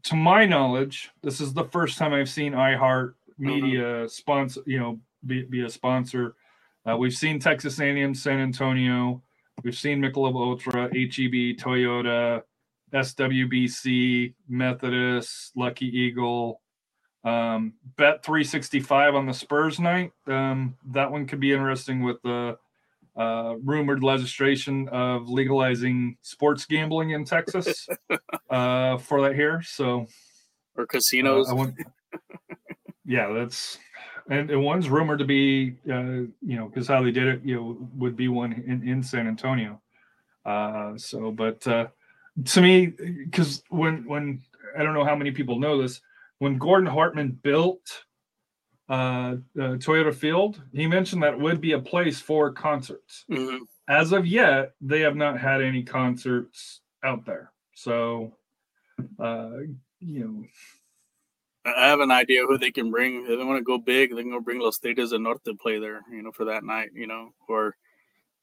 Speaker 1: to my knowledge, this is the first time I've seen iHeart Media mm-hmm. sponsor, you know, be, be a sponsor. Uh, we've seen Texas A&M, San Antonio. We've seen Michelob Ultra, HEB, Toyota, SWBC, Methodist, Lucky Eagle, um, Bet 365 on the Spurs night. Um, that one could be interesting with the uh, rumored legislation of legalizing sports gambling in Texas <laughs> uh, for that here. So,
Speaker 2: or casinos.
Speaker 1: Uh, <laughs> yeah, that's and, and one's rumored to be, uh, you know, because how they did it, you know, would be one in, in San Antonio. Uh, so, but uh, to me, because when when I don't know how many people know this, when Gordon Hartman built uh, Toyota Field, he mentioned that would be a place for concerts.
Speaker 2: Mm-hmm.
Speaker 1: As of yet, they have not had any concerts out there. So, uh, you know,
Speaker 2: I have an idea who they can bring. If they want to go big, they can go bring Los Tigres del Norte to play there, you know, for that night, you know, or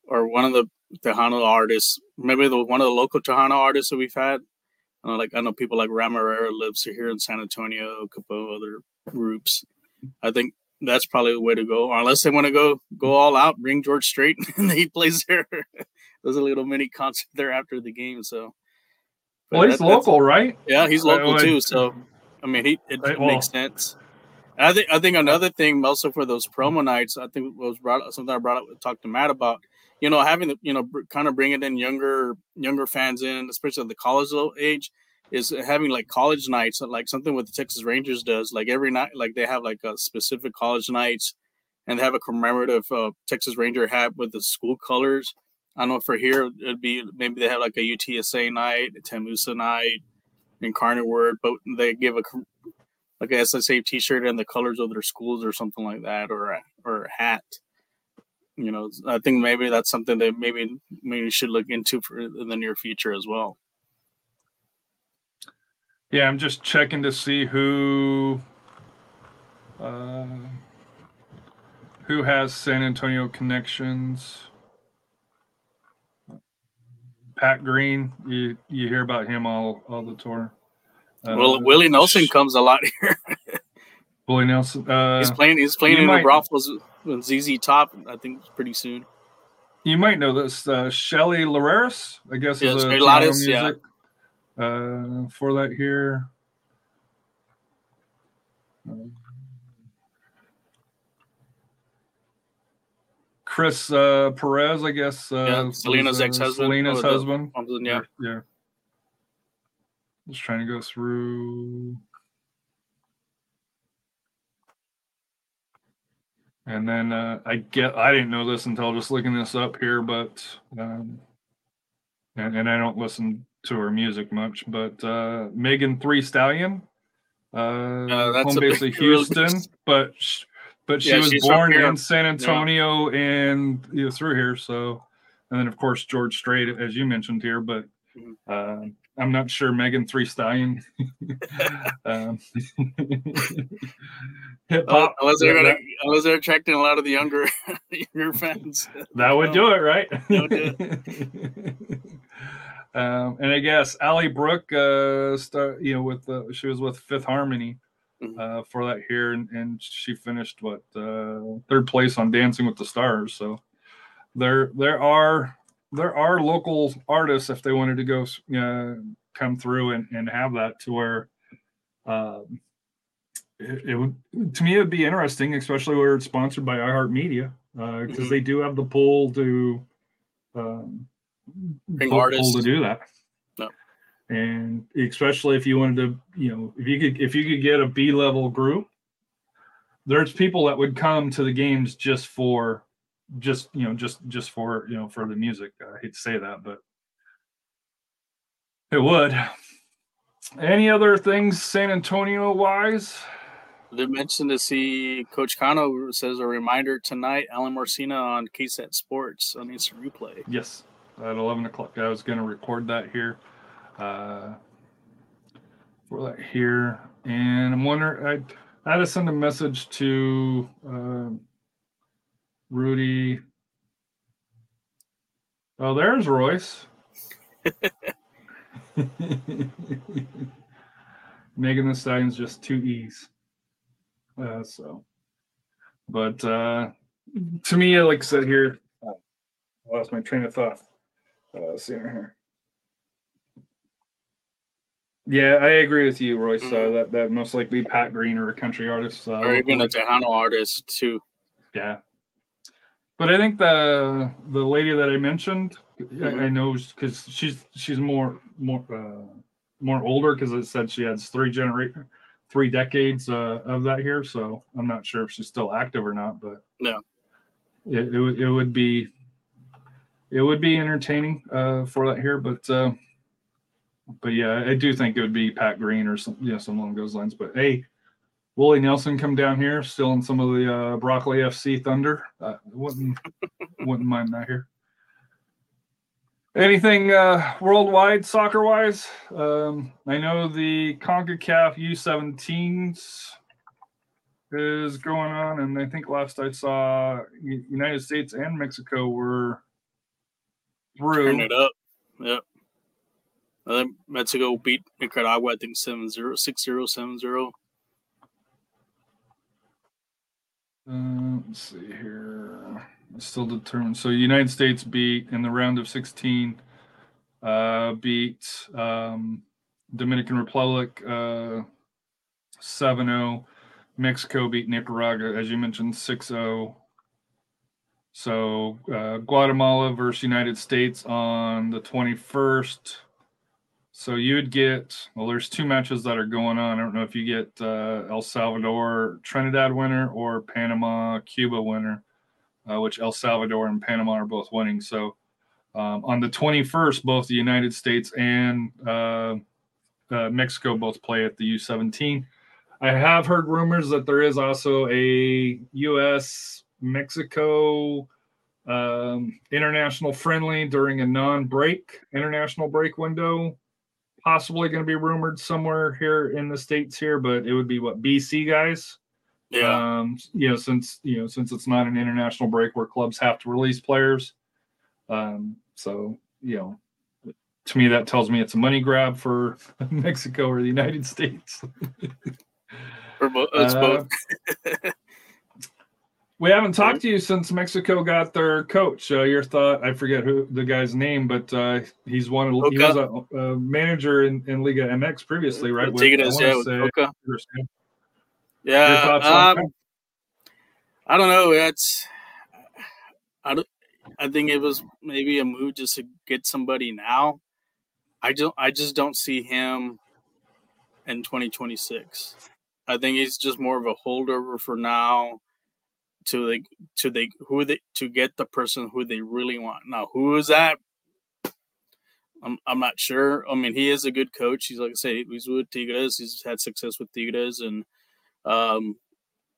Speaker 2: or one of the Tejano artists, maybe the one of the local Tejano artists that we've had. I know, like I know people like Ram Herrera lives here in San Antonio, a couple other groups. I think that's probably the way to go. Or unless they want to go go all out, bring George Strait <laughs> and he plays there. <laughs> There's a little mini concert there after the game. So,
Speaker 1: but well, he's that, local, right?
Speaker 2: Yeah, he's uh, local too. So, I mean, he it right, well, makes sense. And I think I think another thing also for those promo nights, I think was brought something I brought up talked to Matt about. You know, having you know kind of bringing in younger younger fans in, especially the college age is having like college nights, like something what the Texas Rangers does. Like every night, like they have like a specific college nights, and they have a commemorative uh, Texas Ranger hat with the school colors. I don't know for here it'd be maybe they have like a UTSA night, a TAMUSA night, Incarnate Word, but they give a like a SSA T-shirt and the colors of their schools or something like that, or a, or a hat. You know, I think maybe that's something that maybe maybe should look into for in the near future as well.
Speaker 1: Yeah, I'm just checking to see who uh, who has San Antonio connections. Pat Green, you you hear about him all all the tour.
Speaker 2: Uh, well, Willie Nelson comes a lot here. <laughs>
Speaker 1: Willie Nelson. Uh,
Speaker 2: he's playing. He's playing in might, the with ZZ Top. I think pretty soon.
Speaker 1: You might know this. Uh, Shelly Lararis, I guess.
Speaker 2: Yeah, is a Lattice,
Speaker 1: yeah uh, for that here. Chris uh, Perez, I guess. Uh,
Speaker 2: yeah, Selena's uh, ex-husband.
Speaker 1: Selena's oh, husband.
Speaker 2: husband. Yeah.
Speaker 1: Yeah. Just trying to go through. And then uh, I get I didn't know this until just looking this up here, but um, and, and I don't listen to her music much, but uh, Megan Three Stallion, uh, uh home base of <laughs> Houston, but but she yeah, was born in San Antonio yeah. and you know, through here. So, and then of course George Strait, as you mentioned here, but uh, I'm not sure Megan Three Stallion. <laughs> um, <laughs>
Speaker 2: hip hop. Unless they're gonna, unless they're attracting a lot of the younger <laughs> younger fans.
Speaker 1: That would do it, right? Um, and I guess Ally Brooke, uh, start, you know, with the, she was with Fifth Harmony mm-hmm. uh, for that here, and, and she finished what uh, third place on Dancing with the Stars. So there, there are there are local artists if they wanted to go uh, come through and, and have that to where um, it, it, would to me it would be interesting, especially where it's sponsored by iHeartMedia because uh, mm-hmm. they do have the pull to. Um,
Speaker 2: bring artists
Speaker 1: to do that. No. And especially if you wanted to, you know, if you could if you could get a B level group, there's people that would come to the games just for just you know just just for you know for the music. I hate to say that, but it would. Any other things San Antonio wise?
Speaker 2: They mentioned to see Coach Cano says a reminder tonight, Alen Marcina on KSAT Sports on instant replay.
Speaker 1: Yes at 11 o'clock. I was going to record that here uh, for that here. And I'm wondering, I, I had to send a message to uh, Rudy. Oh, there's Royce. <laughs> Megan Thee Stallion's just two E's. Uh, so, but uh, to me, like I said here, I lost my train of thought. Uh, see here. Yeah, I agree with you, Royce. Mm-hmm. Uh, that that most likely Pat Green or a country artist, uh,
Speaker 2: or even a Tejano artist too.
Speaker 1: Yeah, but I think the the lady that I mentioned,
Speaker 2: Mm-hmm.
Speaker 1: I, I know because she's she's more more uh, more older because it said she has three generation three decades uh, of that here. So I'm not sure if she's still active or not, but
Speaker 2: Yeah.
Speaker 1: it it, would- it would be it would be entertaining uh, for that here, but uh, but yeah, I do think it would be Pat Green or some yeah some along those lines. But hey. Willie Nelson come down here, still in some of the uh, Broccoli FC Thunder. Uh, wouldn't wouldn't mind that here. Anything uh, worldwide soccer wise? Um, I know the CONCACAF U17s is going on, and I think last I saw, United States and Mexico were through.
Speaker 2: Turn it up. Yep. I think Mexico beat Nicaragua, I think 7 0, 6 0, 7 0.
Speaker 1: Uh, let's see here. Still determined. So United States beat in the round of 16, uh, beat um, Dominican Republic uh, 7 0. Mexico beat Nicaragua, as you mentioned, 6 0. So uh, Guatemala versus United States on the 21st. So you would get well. There's two matches that are going on. I don't know if you get uh, El Salvador Trinidad winner or Panama Cuba winner, uh, which El Salvador and Panama are both winning. So um, on the 21st, both the United States and uh, uh, Mexico both play at the U17. I have heard rumors that there is also a U.S. Mexico um, international friendly during a non-break international break window possibly going to be rumored somewhere here in the states here, but it would be what BC guys.
Speaker 2: Yeah.
Speaker 1: Um, you know, since you know, since it's not an international break where clubs have to release players. Um, so you know, to me that tells me it's a money grab for <laughs> Mexico or the United States.
Speaker 2: Or it's
Speaker 1: Uh,
Speaker 2: both. <laughs>
Speaker 1: We haven't talked to you since Mexico got their coach. Uh, your thought? I forget who the guy's name, but uh, he's one. Of, he was a, a manager in, in Liga MX previously, right? With-
Speaker 2: yeah, with
Speaker 1: say-
Speaker 2: Boca. Your
Speaker 1: Your
Speaker 2: Yeah. Um, I don't know. It's I don't. I think it was maybe a move just to get somebody now. I don't. I just don't see him in 2026. I think he's just more of a holdover for now. To like to they who they to get the person who they really want. Now who is that? I'm I'm not sure. I mean, he is a good coach. He's like I say, he's with Tigres. He's had success with Tigres, and um,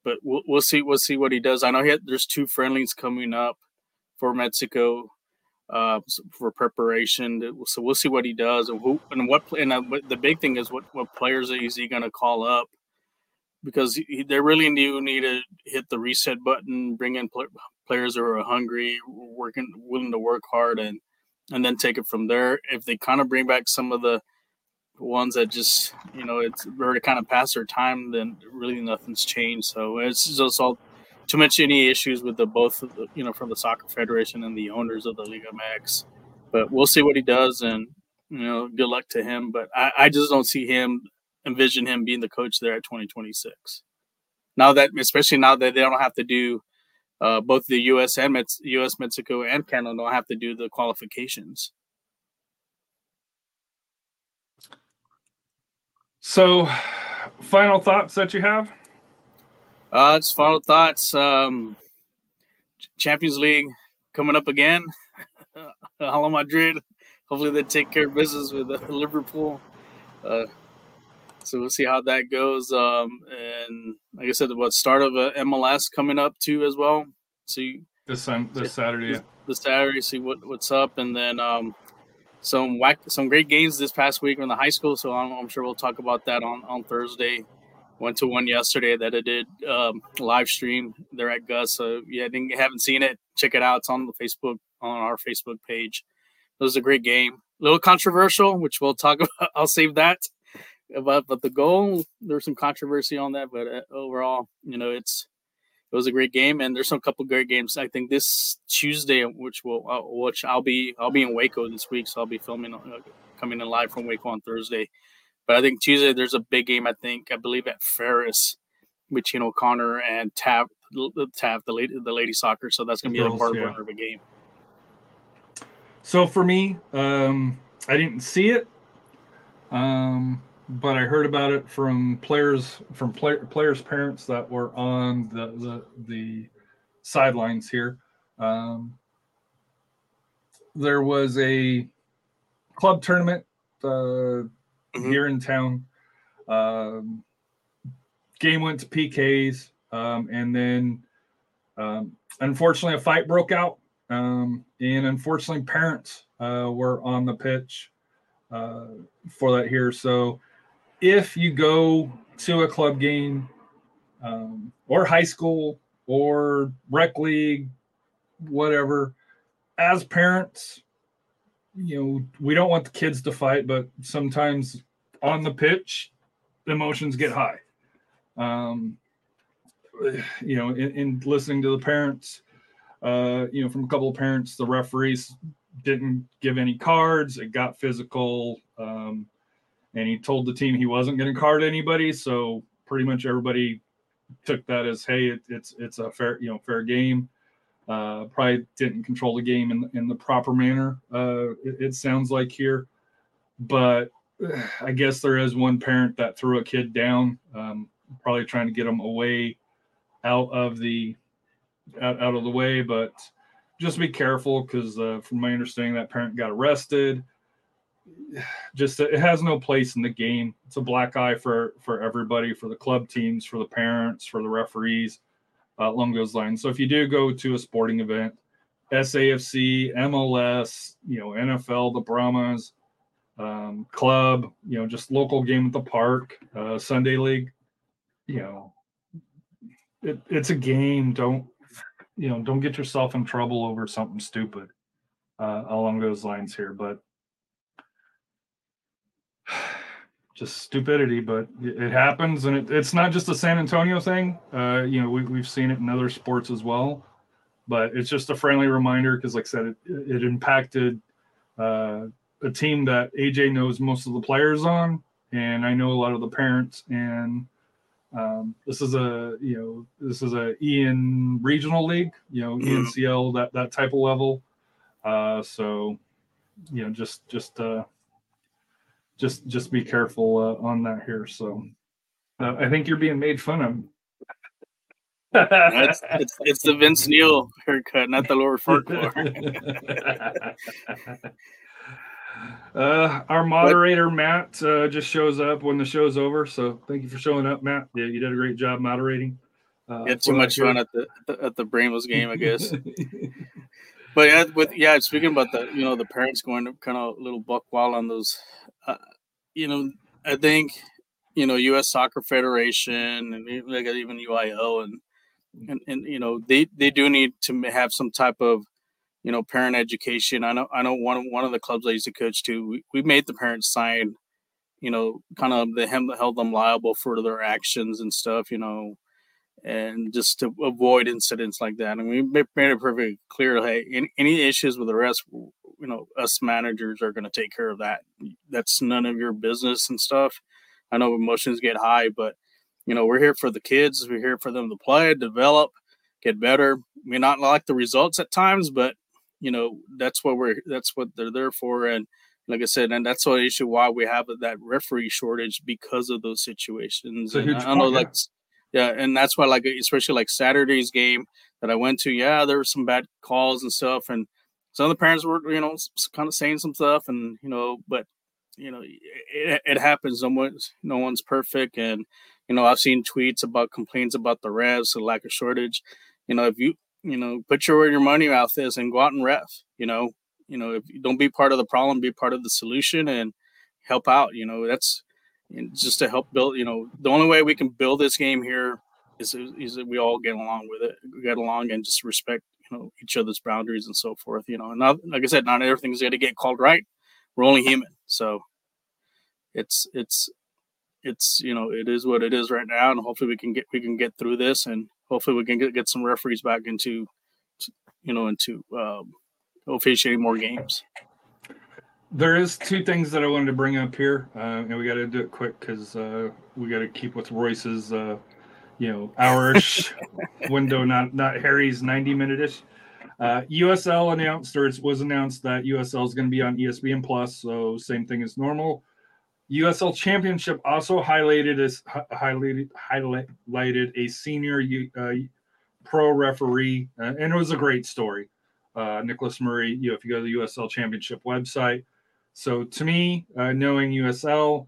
Speaker 2: but we'll, we'll see. We'll see what he does. I know he had, there's two friendlies coming up for Mexico uh, for preparation. So we'll see what he does and who and what. And uh, the big thing is what what players is he going to call up? Because he, they really do need to hit the reset button, bring in pl- players who are hungry, working, willing to work hard, and and then take it from there. If they kind of bring back some of the ones that just you know it's already kind of past their time, then really nothing's changed. So it's just all too much any issues with the both the, you know from the soccer federation and the owners of the Liga MX. But we'll see what he does, and you know, good luck to him. But I, I just don't see him envision him being the coach there at 2026. Now that, especially now that they don't have to do uh, both the U.S. and U.S., Mexico, and Canada don't have to do the qualifications.
Speaker 1: So, final thoughts that you have?
Speaker 2: Uh, it's final thoughts. Um, Champions League coming up again. <laughs> Hello, Madrid. Hopefully, they take care of business with uh, Liverpool. Uh, so we'll see how that goes. Um, and like I said, what start of uh, MLS coming up too as well. See
Speaker 1: This time, this Saturday.
Speaker 2: this, this Saturday, see what what's up, and then um, some whack, some great games this past week in the high school. So I'm, I'm sure we'll talk about that on on Thursday. Went to one yesterday that I did um, live stream there at Gus. So yeah, you haven't seen it, check it out. It's on the Facebook on our Facebook page. It was a great game. A little controversial, which we'll talk <laughs> about. I'll save that. About but the goal, there's some controversy on that, but uh, overall, you know, it's it was a great game, and there's some couple great games. I think this Tuesday, which will uh, which I'll be I'll be in Waco this week, so I'll be filming uh, coming in live from Waco on Thursday. But I think Tuesday there's a big game. I think I believe at Farris between O'Connor and Tav to have the lady the lady soccer. So that's going to be Girls, a part yeah. of a game.
Speaker 1: So for me, um, I didn't see it, um, but I heard about it from players from play, players' parents that were on the the, the sidelines here. Um, there was a club tournament uh, mm-hmm. here in town. Um, game went to PKs, um, and then um, unfortunately a fight broke out um, and unfortunately, parents uh, were on the pitch uh, for that here. So if you go to a club game um, or high school or rec league, whatever, as parents, you know, we don't want the kids to fight, but sometimes on the pitch, emotions get high. Um, you know, in, in listening to the parents, uh, you know, from a couple of parents, the referees didn't give any cards. It got physical. Um, and he told the team he wasn't going to card anybody. So pretty much everybody took that as, hey, it, it's it's a fair, you know, fair game. Uh, probably didn't control the game in, in the proper manner. Uh, it, it sounds like here, but I guess there is one parent that threw a kid down, um, probably trying to get him away out of the out, out of the way, but just be careful because uh, from my understanding, that parent got arrested. Just it has no place in the game. It's a black eye for for everybody, for the club teams, for the parents, for the referees, uh, along those lines. So if you do go to a sporting event, SAFC, MLS, you know NFL, the Brahmas, um, club, you know just local game at the park, uh, Sunday league, you know it, it's a game. Don't you know, don't get yourself in trouble over something stupid uh, along those lines here. But just stupidity, but it happens, and it, it's not just a San Antonio thing. Uh, you know, we, we've seen it in other sports as well. But it's just a friendly reminder because, like I said, it, it impacted uh, a team that AJ knows most of the players on, and I know a lot of the parents and um, this is a you know this is a EN regional league, you know mm-hmm. ECNL that that type of level. Uh, so you know just just uh, just just be careful uh, on that here. So uh, I think you're being made fun of.
Speaker 2: it's, it's, it's the Vince Neil haircut, not the Lord Farquaad. <laughs> <laughs>
Speaker 1: Uh, our moderator Matt uh, just shows up when the show's over. So thank you for showing up, Matt. Yeah, you did a great job moderating.
Speaker 2: Uh, had too much fun at the at the Brainless game, I guess. <laughs> but yeah, with yeah, speaking about the you know the parents going to kind of a little buck wild on those, uh, you know, I think you know U.S. Soccer Federation and like even UIL and and, and you know they they do need to have some type of you know, parent education. I know, I know one one of the clubs I used to coach to, we, we made the parents sign, you know, kind of the held them liable for their actions and stuff, you know, and just to avoid incidents like that. And we made it perfectly clear, hey, any, any issues with the rest, you know, us managers are going to take care of that. That's none of your business and stuff. I know emotions get high, but you know, we're here for the kids. We're here for them to play, develop, get better. We not like the results at times, but you know that's what we're that's what they're there for and like I said, and that's the issue why we have that referee shortage because of those situations. And I know, like, yeah, and that's why, like, especially like Saturday's game that I went to, yeah, there were some bad calls and stuff, and some of the parents were, you know, kind of saying some stuff, and you know, but you know, it, it happens. No one's no one's perfect, and you know, I've seen tweets about complaints about the refs, the lack of shortage. You know, if you you know, put your your money mouth is and go out and ref. You know, you know, if you don't be part of the problem, be part of the solution and help out. You know, that's just to help build. You know, the only way we can build this game here is is that we all get along with it, get along, and just respect you know each other's boundaries and so forth. You know, and not like I said, not everything's going to get called right. We're only human, so it's it's it's you know it is what it is right now, and hopefully we can get we can get through this and hopefully we can get, get some referees back into, you know, into um, officiating more games.
Speaker 1: There is two things that I wanted to bring up here, uh, and we got to do it quick because uh, we got to keep with Royce's uh, you know hourish <laughs> window, not not Harry's ninety minute ish. Uh, USL announced or it was announced that USL is going to be on ESPN Plus, so same thing as normal. USL Championship also highlighted as highlighted highlighted a senior uh, pro referee, uh, and it was a great story. Uh, Nicholas Murray, you know, if you go to the USL Championship website. So to me, uh, knowing USL,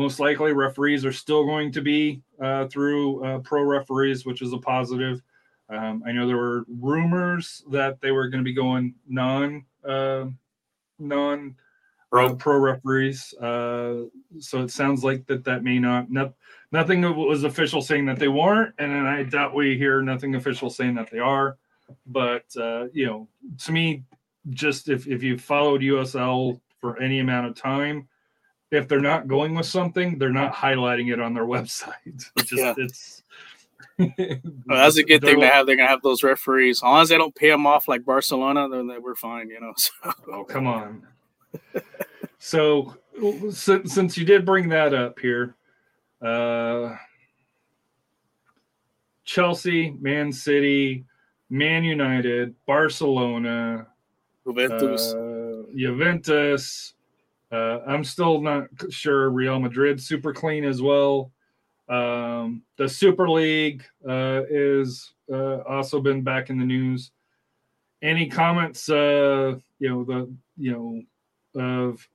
Speaker 1: most likely referees are still going to be uh, through uh, pro referees, which is a positive. Um, I know there were rumors that they were going to be going non uh, non pro. pro referees. Uh, so it sounds like that that may not, not nothing was official saying that they weren't, and then I doubt we hear nothing official saying that they are. But uh, you know, to me, just if if you followed USL for any amount of time, if they're not going with something, they're not highlighting it on their <laughs> website. It's just yeah. it's. <laughs>
Speaker 2: well, that's a good thing to have. They're gonna have those referees. As long as they don't pay them off like Barcelona, then we're fine. You know. <laughs> So.
Speaker 1: Oh come on. so, since, since you did bring that up here, uh, Chelsea, Man City, Man United, Barcelona, Juventus, uh, Juventus. Uh, I'm still not sure Real Madrid super clean as well. Um, the Super League uh, is uh, also been back in the news. Any comments? Uh, you know the you know of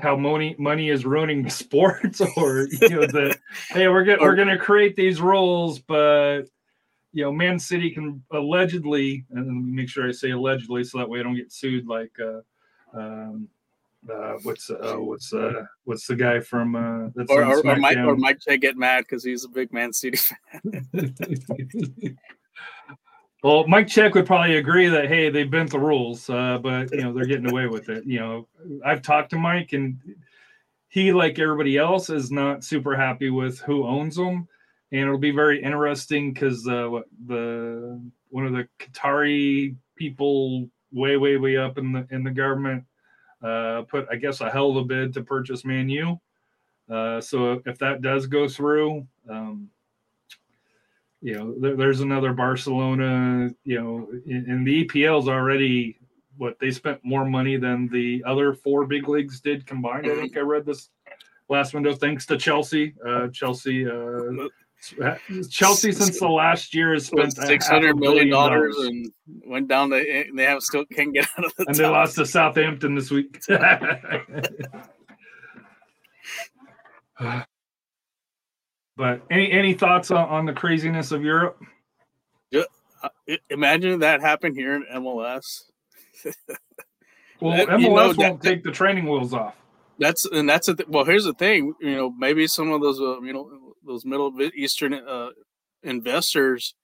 Speaker 1: how money money is ruining <laughs> sports or you know that hey we're gonna we're gonna create these rules but you know man city can allegedly and make sure i say allegedly so that way i don't get sued like uh um uh, what's uh, what's uh, what's the guy from uh,
Speaker 2: that's or, or, or Mike or Mike J get mad because he's a big Man City <laughs> fan. <laughs>
Speaker 1: Well, Mike Check would probably agree that hey, they bent the rules, uh, but you know they're getting away with it. You know, I've talked to Mike, and he, like everybody else, is not super happy with who owns them, and it'll be very interesting because uh, the one of the Qatari people, way, way, way up in the in the government, uh, put I guess a hell of a bid to purchase Man U. Uh, so if that does go through. Um, you know, there, there's another Barcelona, you know, and the EPL's already what they spent more money than the other four big leagues did combined. I think I read this last window thanks to Chelsea. Uh, Chelsea, uh, Chelsea since the last year has spent
Speaker 2: six hundred million dollars and went down to they have still can't get <laughs> out of the.
Speaker 1: And top. they lost to Southampton this week. <laughs> <sighs> But any any thoughts on, on the craziness of Europe?
Speaker 2: Yeah, uh, imagine that happened here in MLS. <laughs>
Speaker 1: well, that, MLS you know, won't that, take the training wheels off.
Speaker 2: That's and that's a th- well. Here's the thing. You know, maybe some of those uh, you know those Middle Eastern uh, investors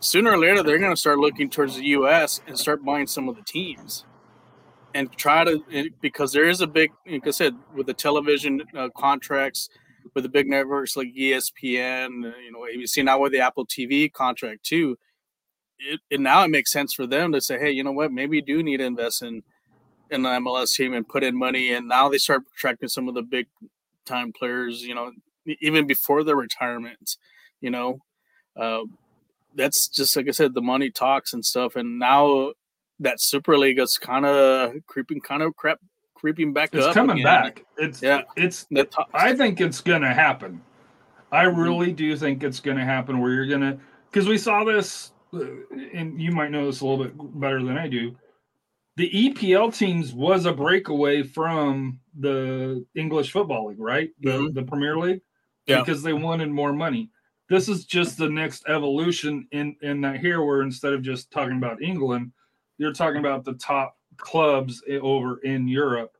Speaker 2: sooner or later they're going to start looking towards the U.S. and start buying some of the teams and try to because there is a big like I said with the television uh, contracts with the big networks like ESPN, uh, you know, ABC now with the Apple TV contract too. It, now it makes sense for them to say, hey, you know what? Maybe you do need to invest in in the MLS team and put in money. And now they start attracting some of the big time players. You know, even before their retirement. You know, uh, that's just like I said, the money talks and stuff. And now that Super League is kind of creeping, kind of crap creeping back up.
Speaker 1: it's coming again. back. It's yeah. It's. I think it's gonna happen. I mm-hmm. really do think it's gonna happen where you're gonna because we saw this, uh, and you might know this a little bit better than I do. The EPL teams was a breakaway from the English Football League, right? The mm-hmm. the Premier League, yeah. because they wanted more money. This is just the next evolution in in that here, where instead of just talking about England, you're talking about the top clubs over in Europe.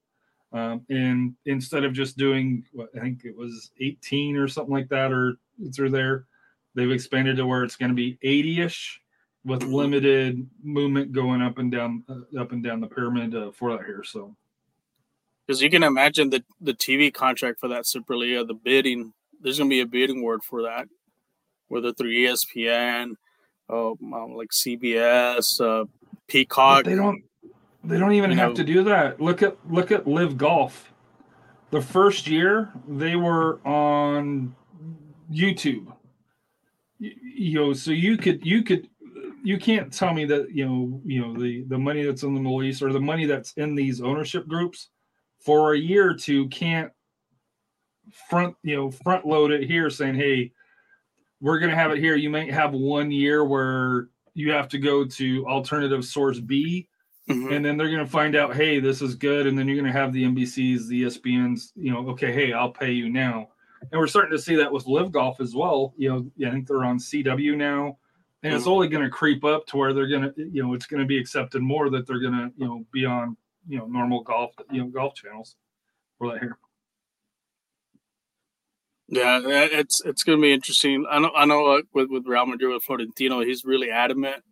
Speaker 1: Um, and instead of just doing, what, I think it was 18 or something like that, or through there, they've expanded to where it's going to be 80 ish with limited movement going up and down, uh, up and down the pyramid uh, for that here. So,
Speaker 2: because you can imagine the the TV contract for that Super League, the bidding, there's going to be a bidding word for that, whether through ESPN, uh, um, like CBS, uh, Peacock.
Speaker 1: But they don't they don't even have know, to do that. Look at look at LIV Golf. the first year they were on YouTube. You, you know, so you could you could you can't tell me that you know you know the the money that's in the Middle East or the money that's in these ownership groups for a year or two can't front you know front load it here saying hey we're going to have it here. You might have one year where you have to go to alternative source b mm-hmm. and then they're going to find out hey this is good. And then you're going to have the nbcs the espns you know okay hey i'll pay you now. And we're starting to see that with LIV Golf as well. You know i think they're on cw now. And it's mm-hmm. only going to creep up to where they're going to you know it's going to be accepted more that they're going to you know be on you know normal golf you know golf channels. For that here
Speaker 2: yeah, it's it's going to be interesting. I know I know uh, with with Real Madrid with Florentino, he's really adamant.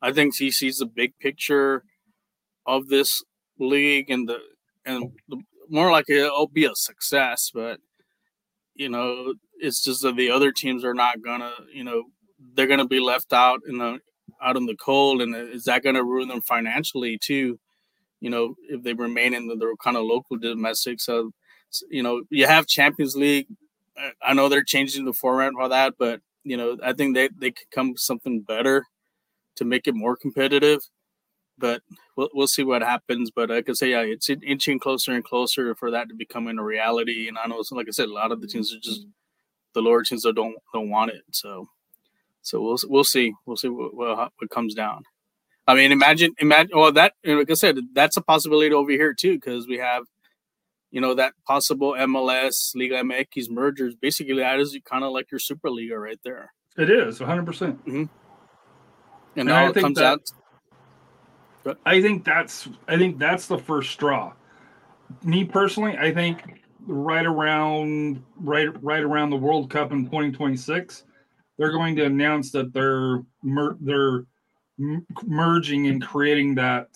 Speaker 2: I think he sees the big picture of this league and the and the, more like it'll be a success, but you know, it's just that the other teams are not gonna, you know, they're gonna be left out in the out in the cold, and is that gonna ruin them financially too? You know, if they remain in the, the kind of local domestic. So, you know, you have Champions League I know they're changing the format for that, but you know, I think they they could come something better to make it more competitive. But we'll we'll see what happens. But I could say, yeah, it's inching closer and closer for that to becoming a reality. And I know, like I said, a lot of the teams are just mm-hmm. the lower teams that don't don't want it. So, so we'll we'll see, we'll see what what, what comes down. I mean, imagine imagine. Well, that like I said, that's a possibility over here too, because we have you know that possible MLS Liga MX mergers. Basically, that is kind of like your Super Liga right there.
Speaker 1: It is 100. percent mm-hmm.
Speaker 2: And now it comes that,
Speaker 1: out. I think that's I think that's the first straw. Me personally, I think right around right right around the World Cup in 2026, they're going to announce that they're mer- they're m- merging and creating that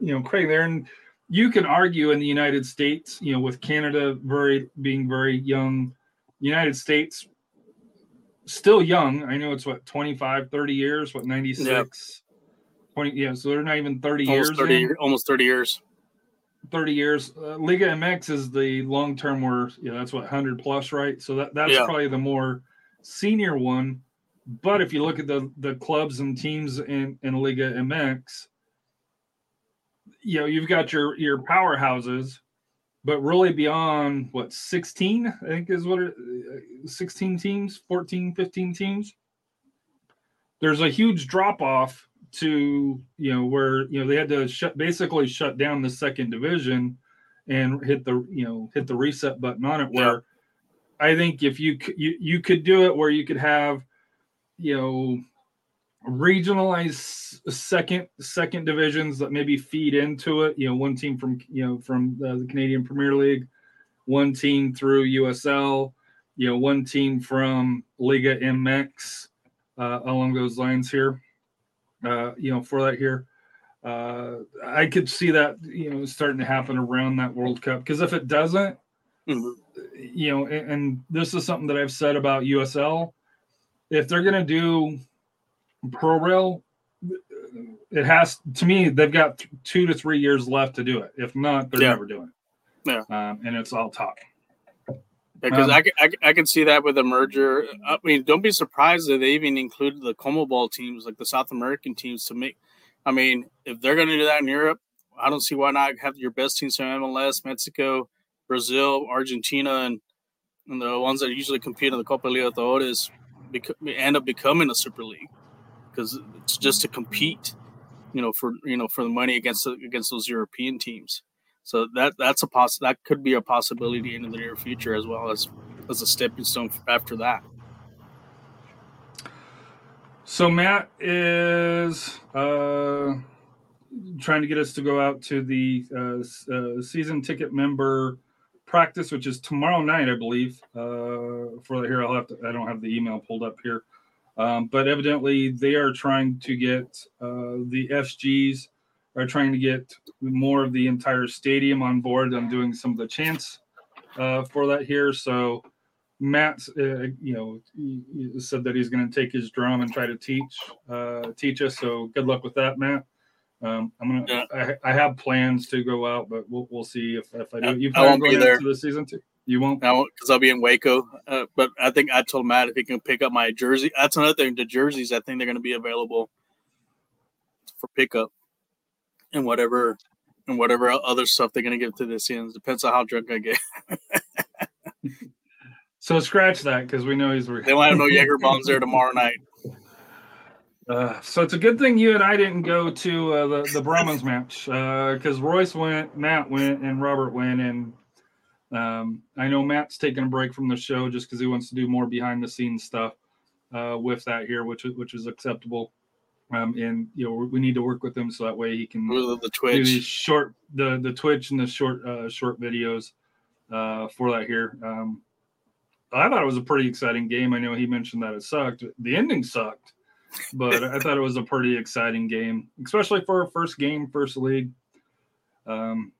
Speaker 1: you know creating there and you can argue in the United States, you know, with Canada very being very young, United States still young. I know it's what 25, 30 years, what 96, yep. 20, yeah, so they're not even 30
Speaker 2: almost
Speaker 1: years.
Speaker 2: 30 almost 30 years.
Speaker 1: 30 years. Uh, Liga MX is the long term where, you know, that's what 100 plus, right? So that, that's yeah. probably the more senior one. But if you look at the the clubs and teams in, in Liga MX, you know you've got your your powerhouses but really beyond what 16 i think is what it, uh, 16 teams 14 15 teams there's a huge drop off to you know where you know they had to shut basically shut down the second division and hit the you know hit the reset button on it where yeah. i think if you you you could do it where you could have you know regionalized second second divisions that maybe feed into it. You know, one team from you know from the Canadian Premier League, one team through USL, you know, one team from Liga MX uh, along those lines here. Uh, you know, for that here. Uh, I could see that you know starting to happen around that World Cup because if it doesn't, mm-hmm. you know, and, and this is something that I've said about USL, if they're going to do pro rel it has to me they've got two to three years left to do it if not they're yeah. never doing it yeah um, and it's all talk
Speaker 2: because um, I, I, I can see that with a merger. I mean, don't be surprised that they even included the CONMEBOL teams, like the South American teams, to make. I mean, if they're going to do that in Europe, I don't see why not have your best teams from MLS, Mexico, Brazil, Argentina, and, and the ones that usually compete in the Copa Libertadores bec- end up becoming a Super League because it's just to compete, you know, for you know for the money against against those European teams. So that that's a poss that could be a possibility in the near future as well as as a stepping stone after that.
Speaker 1: So Matt is uh, trying to get us to go out to the uh, uh, season ticket member practice, which is tomorrow night, I believe. Uh, for here, I'll have to. I don't have the email pulled up here. Um, but evidently, they are trying to get uh, the SGs are trying to get more of the entire stadium on board. I'm doing some of the chants uh, for that here. So Matt, uh, you know, said that he's going to take his drum and try to teach uh, teach us. So good luck with that, Matt. Um, I'm gonna.
Speaker 2: Yeah.
Speaker 1: I, I have plans to go out, but we'll we'll see if, if I do. You
Speaker 2: I
Speaker 1: plan on
Speaker 2: be
Speaker 1: going
Speaker 2: there.
Speaker 1: out to the season too? You won't.
Speaker 2: because I'll be in Waco. Uh, but I think I told Matt if he can pick up my jersey. That's another thing. The jerseys, I think they're going to be available for pickup, and whatever, and whatever other stuff they're going to give to the Sins. Depends on how drunk I get. <laughs>
Speaker 1: So scratch that because we know he's.
Speaker 2: They might have no Jaeger bombs there tomorrow night. <laughs>
Speaker 1: Uh, so it's a good thing you and I didn't go to uh, the the Brahmas match because Royce went, Matt went, and Robert went, and um, I know Matt's taking a break from the show just because he wants to do more behind the scenes stuff uh, with that here, which is which is acceptable. Um, and you know we need to work with him so that way he can
Speaker 2: the
Speaker 1: do these
Speaker 2: Twitch,
Speaker 1: short the the Twitch and the short uh, short videos uh, for that here. Um, I thought it was a pretty exciting game. I know he mentioned that it sucked. The ending sucked, but I thought it was a pretty exciting game, especially for a first game, first league. Um,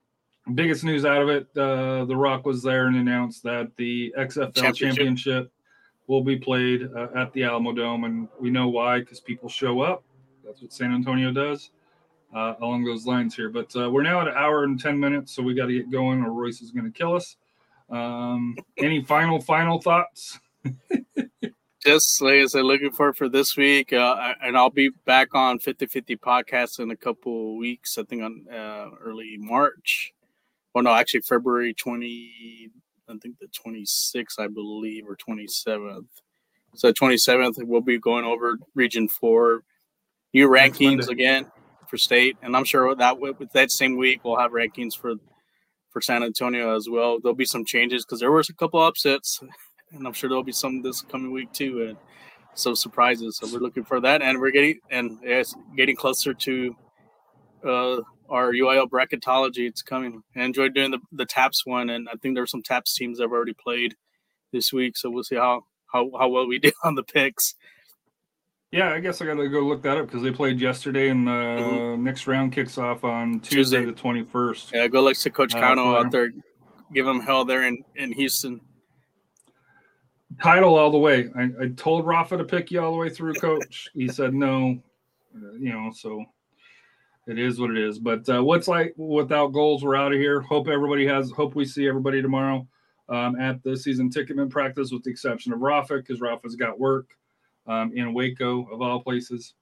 Speaker 1: biggest news out of it: uh, The Rock was there and announced that the XFL
Speaker 2: Championship.
Speaker 1: championship, will be played uh, at the Alamodome, and we know why because people show up. That's what San Antonio does uh, along those lines here. But uh, we're now at an hour and 10 minutes, so we got to get going or Royce is going to kill us. Um, any final, final thoughts? <laughs>
Speaker 2: just like I said, looking forward for this week, uh, and I'll be back on 50-50 podcast in a couple weeks. I think on uh, early March. Well, no, actually February twenty. I think the twenty sixth, I believe, or twenty seventh. So twenty seventh, we'll be going over Region Four, new rankings again for state, and I'm sure that with with that same week we'll have rankings for for San Antonio as well. There'll be some changes because there was a couple upsets, <laughs> and I'm sure there'll be some this coming week too, and some surprises. So we're looking for that, and we're getting and yes, getting closer to uh, our UIL bracketology. It's coming. I enjoyed doing the the TAPPS one, and I think there there's some TAPPS teams that have already played this week. So we'll see how how how well we <laughs> do on the picks.
Speaker 1: Yeah, I guess I got to go look that up because they played yesterday, and the
Speaker 2: Mhm.
Speaker 1: next round kicks off on Tuesday,
Speaker 2: Tuesday.
Speaker 1: the 21st.
Speaker 2: Yeah, go like to Coach
Speaker 1: Uh,
Speaker 2: Cano out there, give him hell there in in Houston.
Speaker 1: Title all the way. I, I told Rafa to pick you all the way through, coach. he said no. Uh, you know, so it is what it is. But uh, what's like without goals? We're out of here. Hope everybody has. Hope we see everybody tomorrow um, at the season ticketman practice, with the exception of Rafa, because Rafa's got work um, in Waco of all places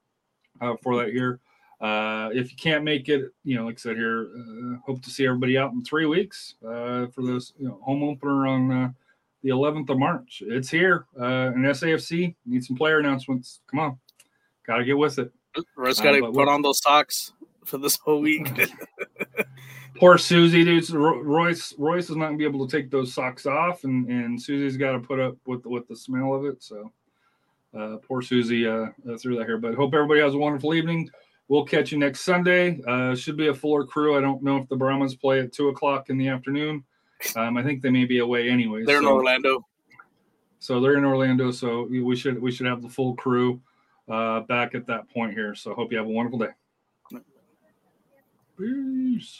Speaker 1: uh, for that here. Uh, if you can't make it, you know, like I said here, uh, hope to see everybody out in three weeks uh, for this you know, home opener on uh, the 11th of March. It's here. Uh, and SAFC need some player announcements. Come on, got to get with it.
Speaker 2: Russ
Speaker 1: Uh,
Speaker 2: got to put on those socks for this whole week. <laughs>
Speaker 1: Poor Susie, dude. Royce Royce is not gonna be able to take those socks off, and and Susie's got to put up with with the smell of it. So, uh, poor Susie uh, uh, through that here. But hope everybody has a wonderful evening. We'll catch you next Sunday. Uh, should be a fuller crew. I don't know if the Brahmas play at two o'clock in the afternoon. Um, I think they may be away anyway.
Speaker 2: They're in Orlando.
Speaker 1: So they're in Orlando. So we should we should have the full crew uh, back at that point here. So hope you have a wonderful day. Peace.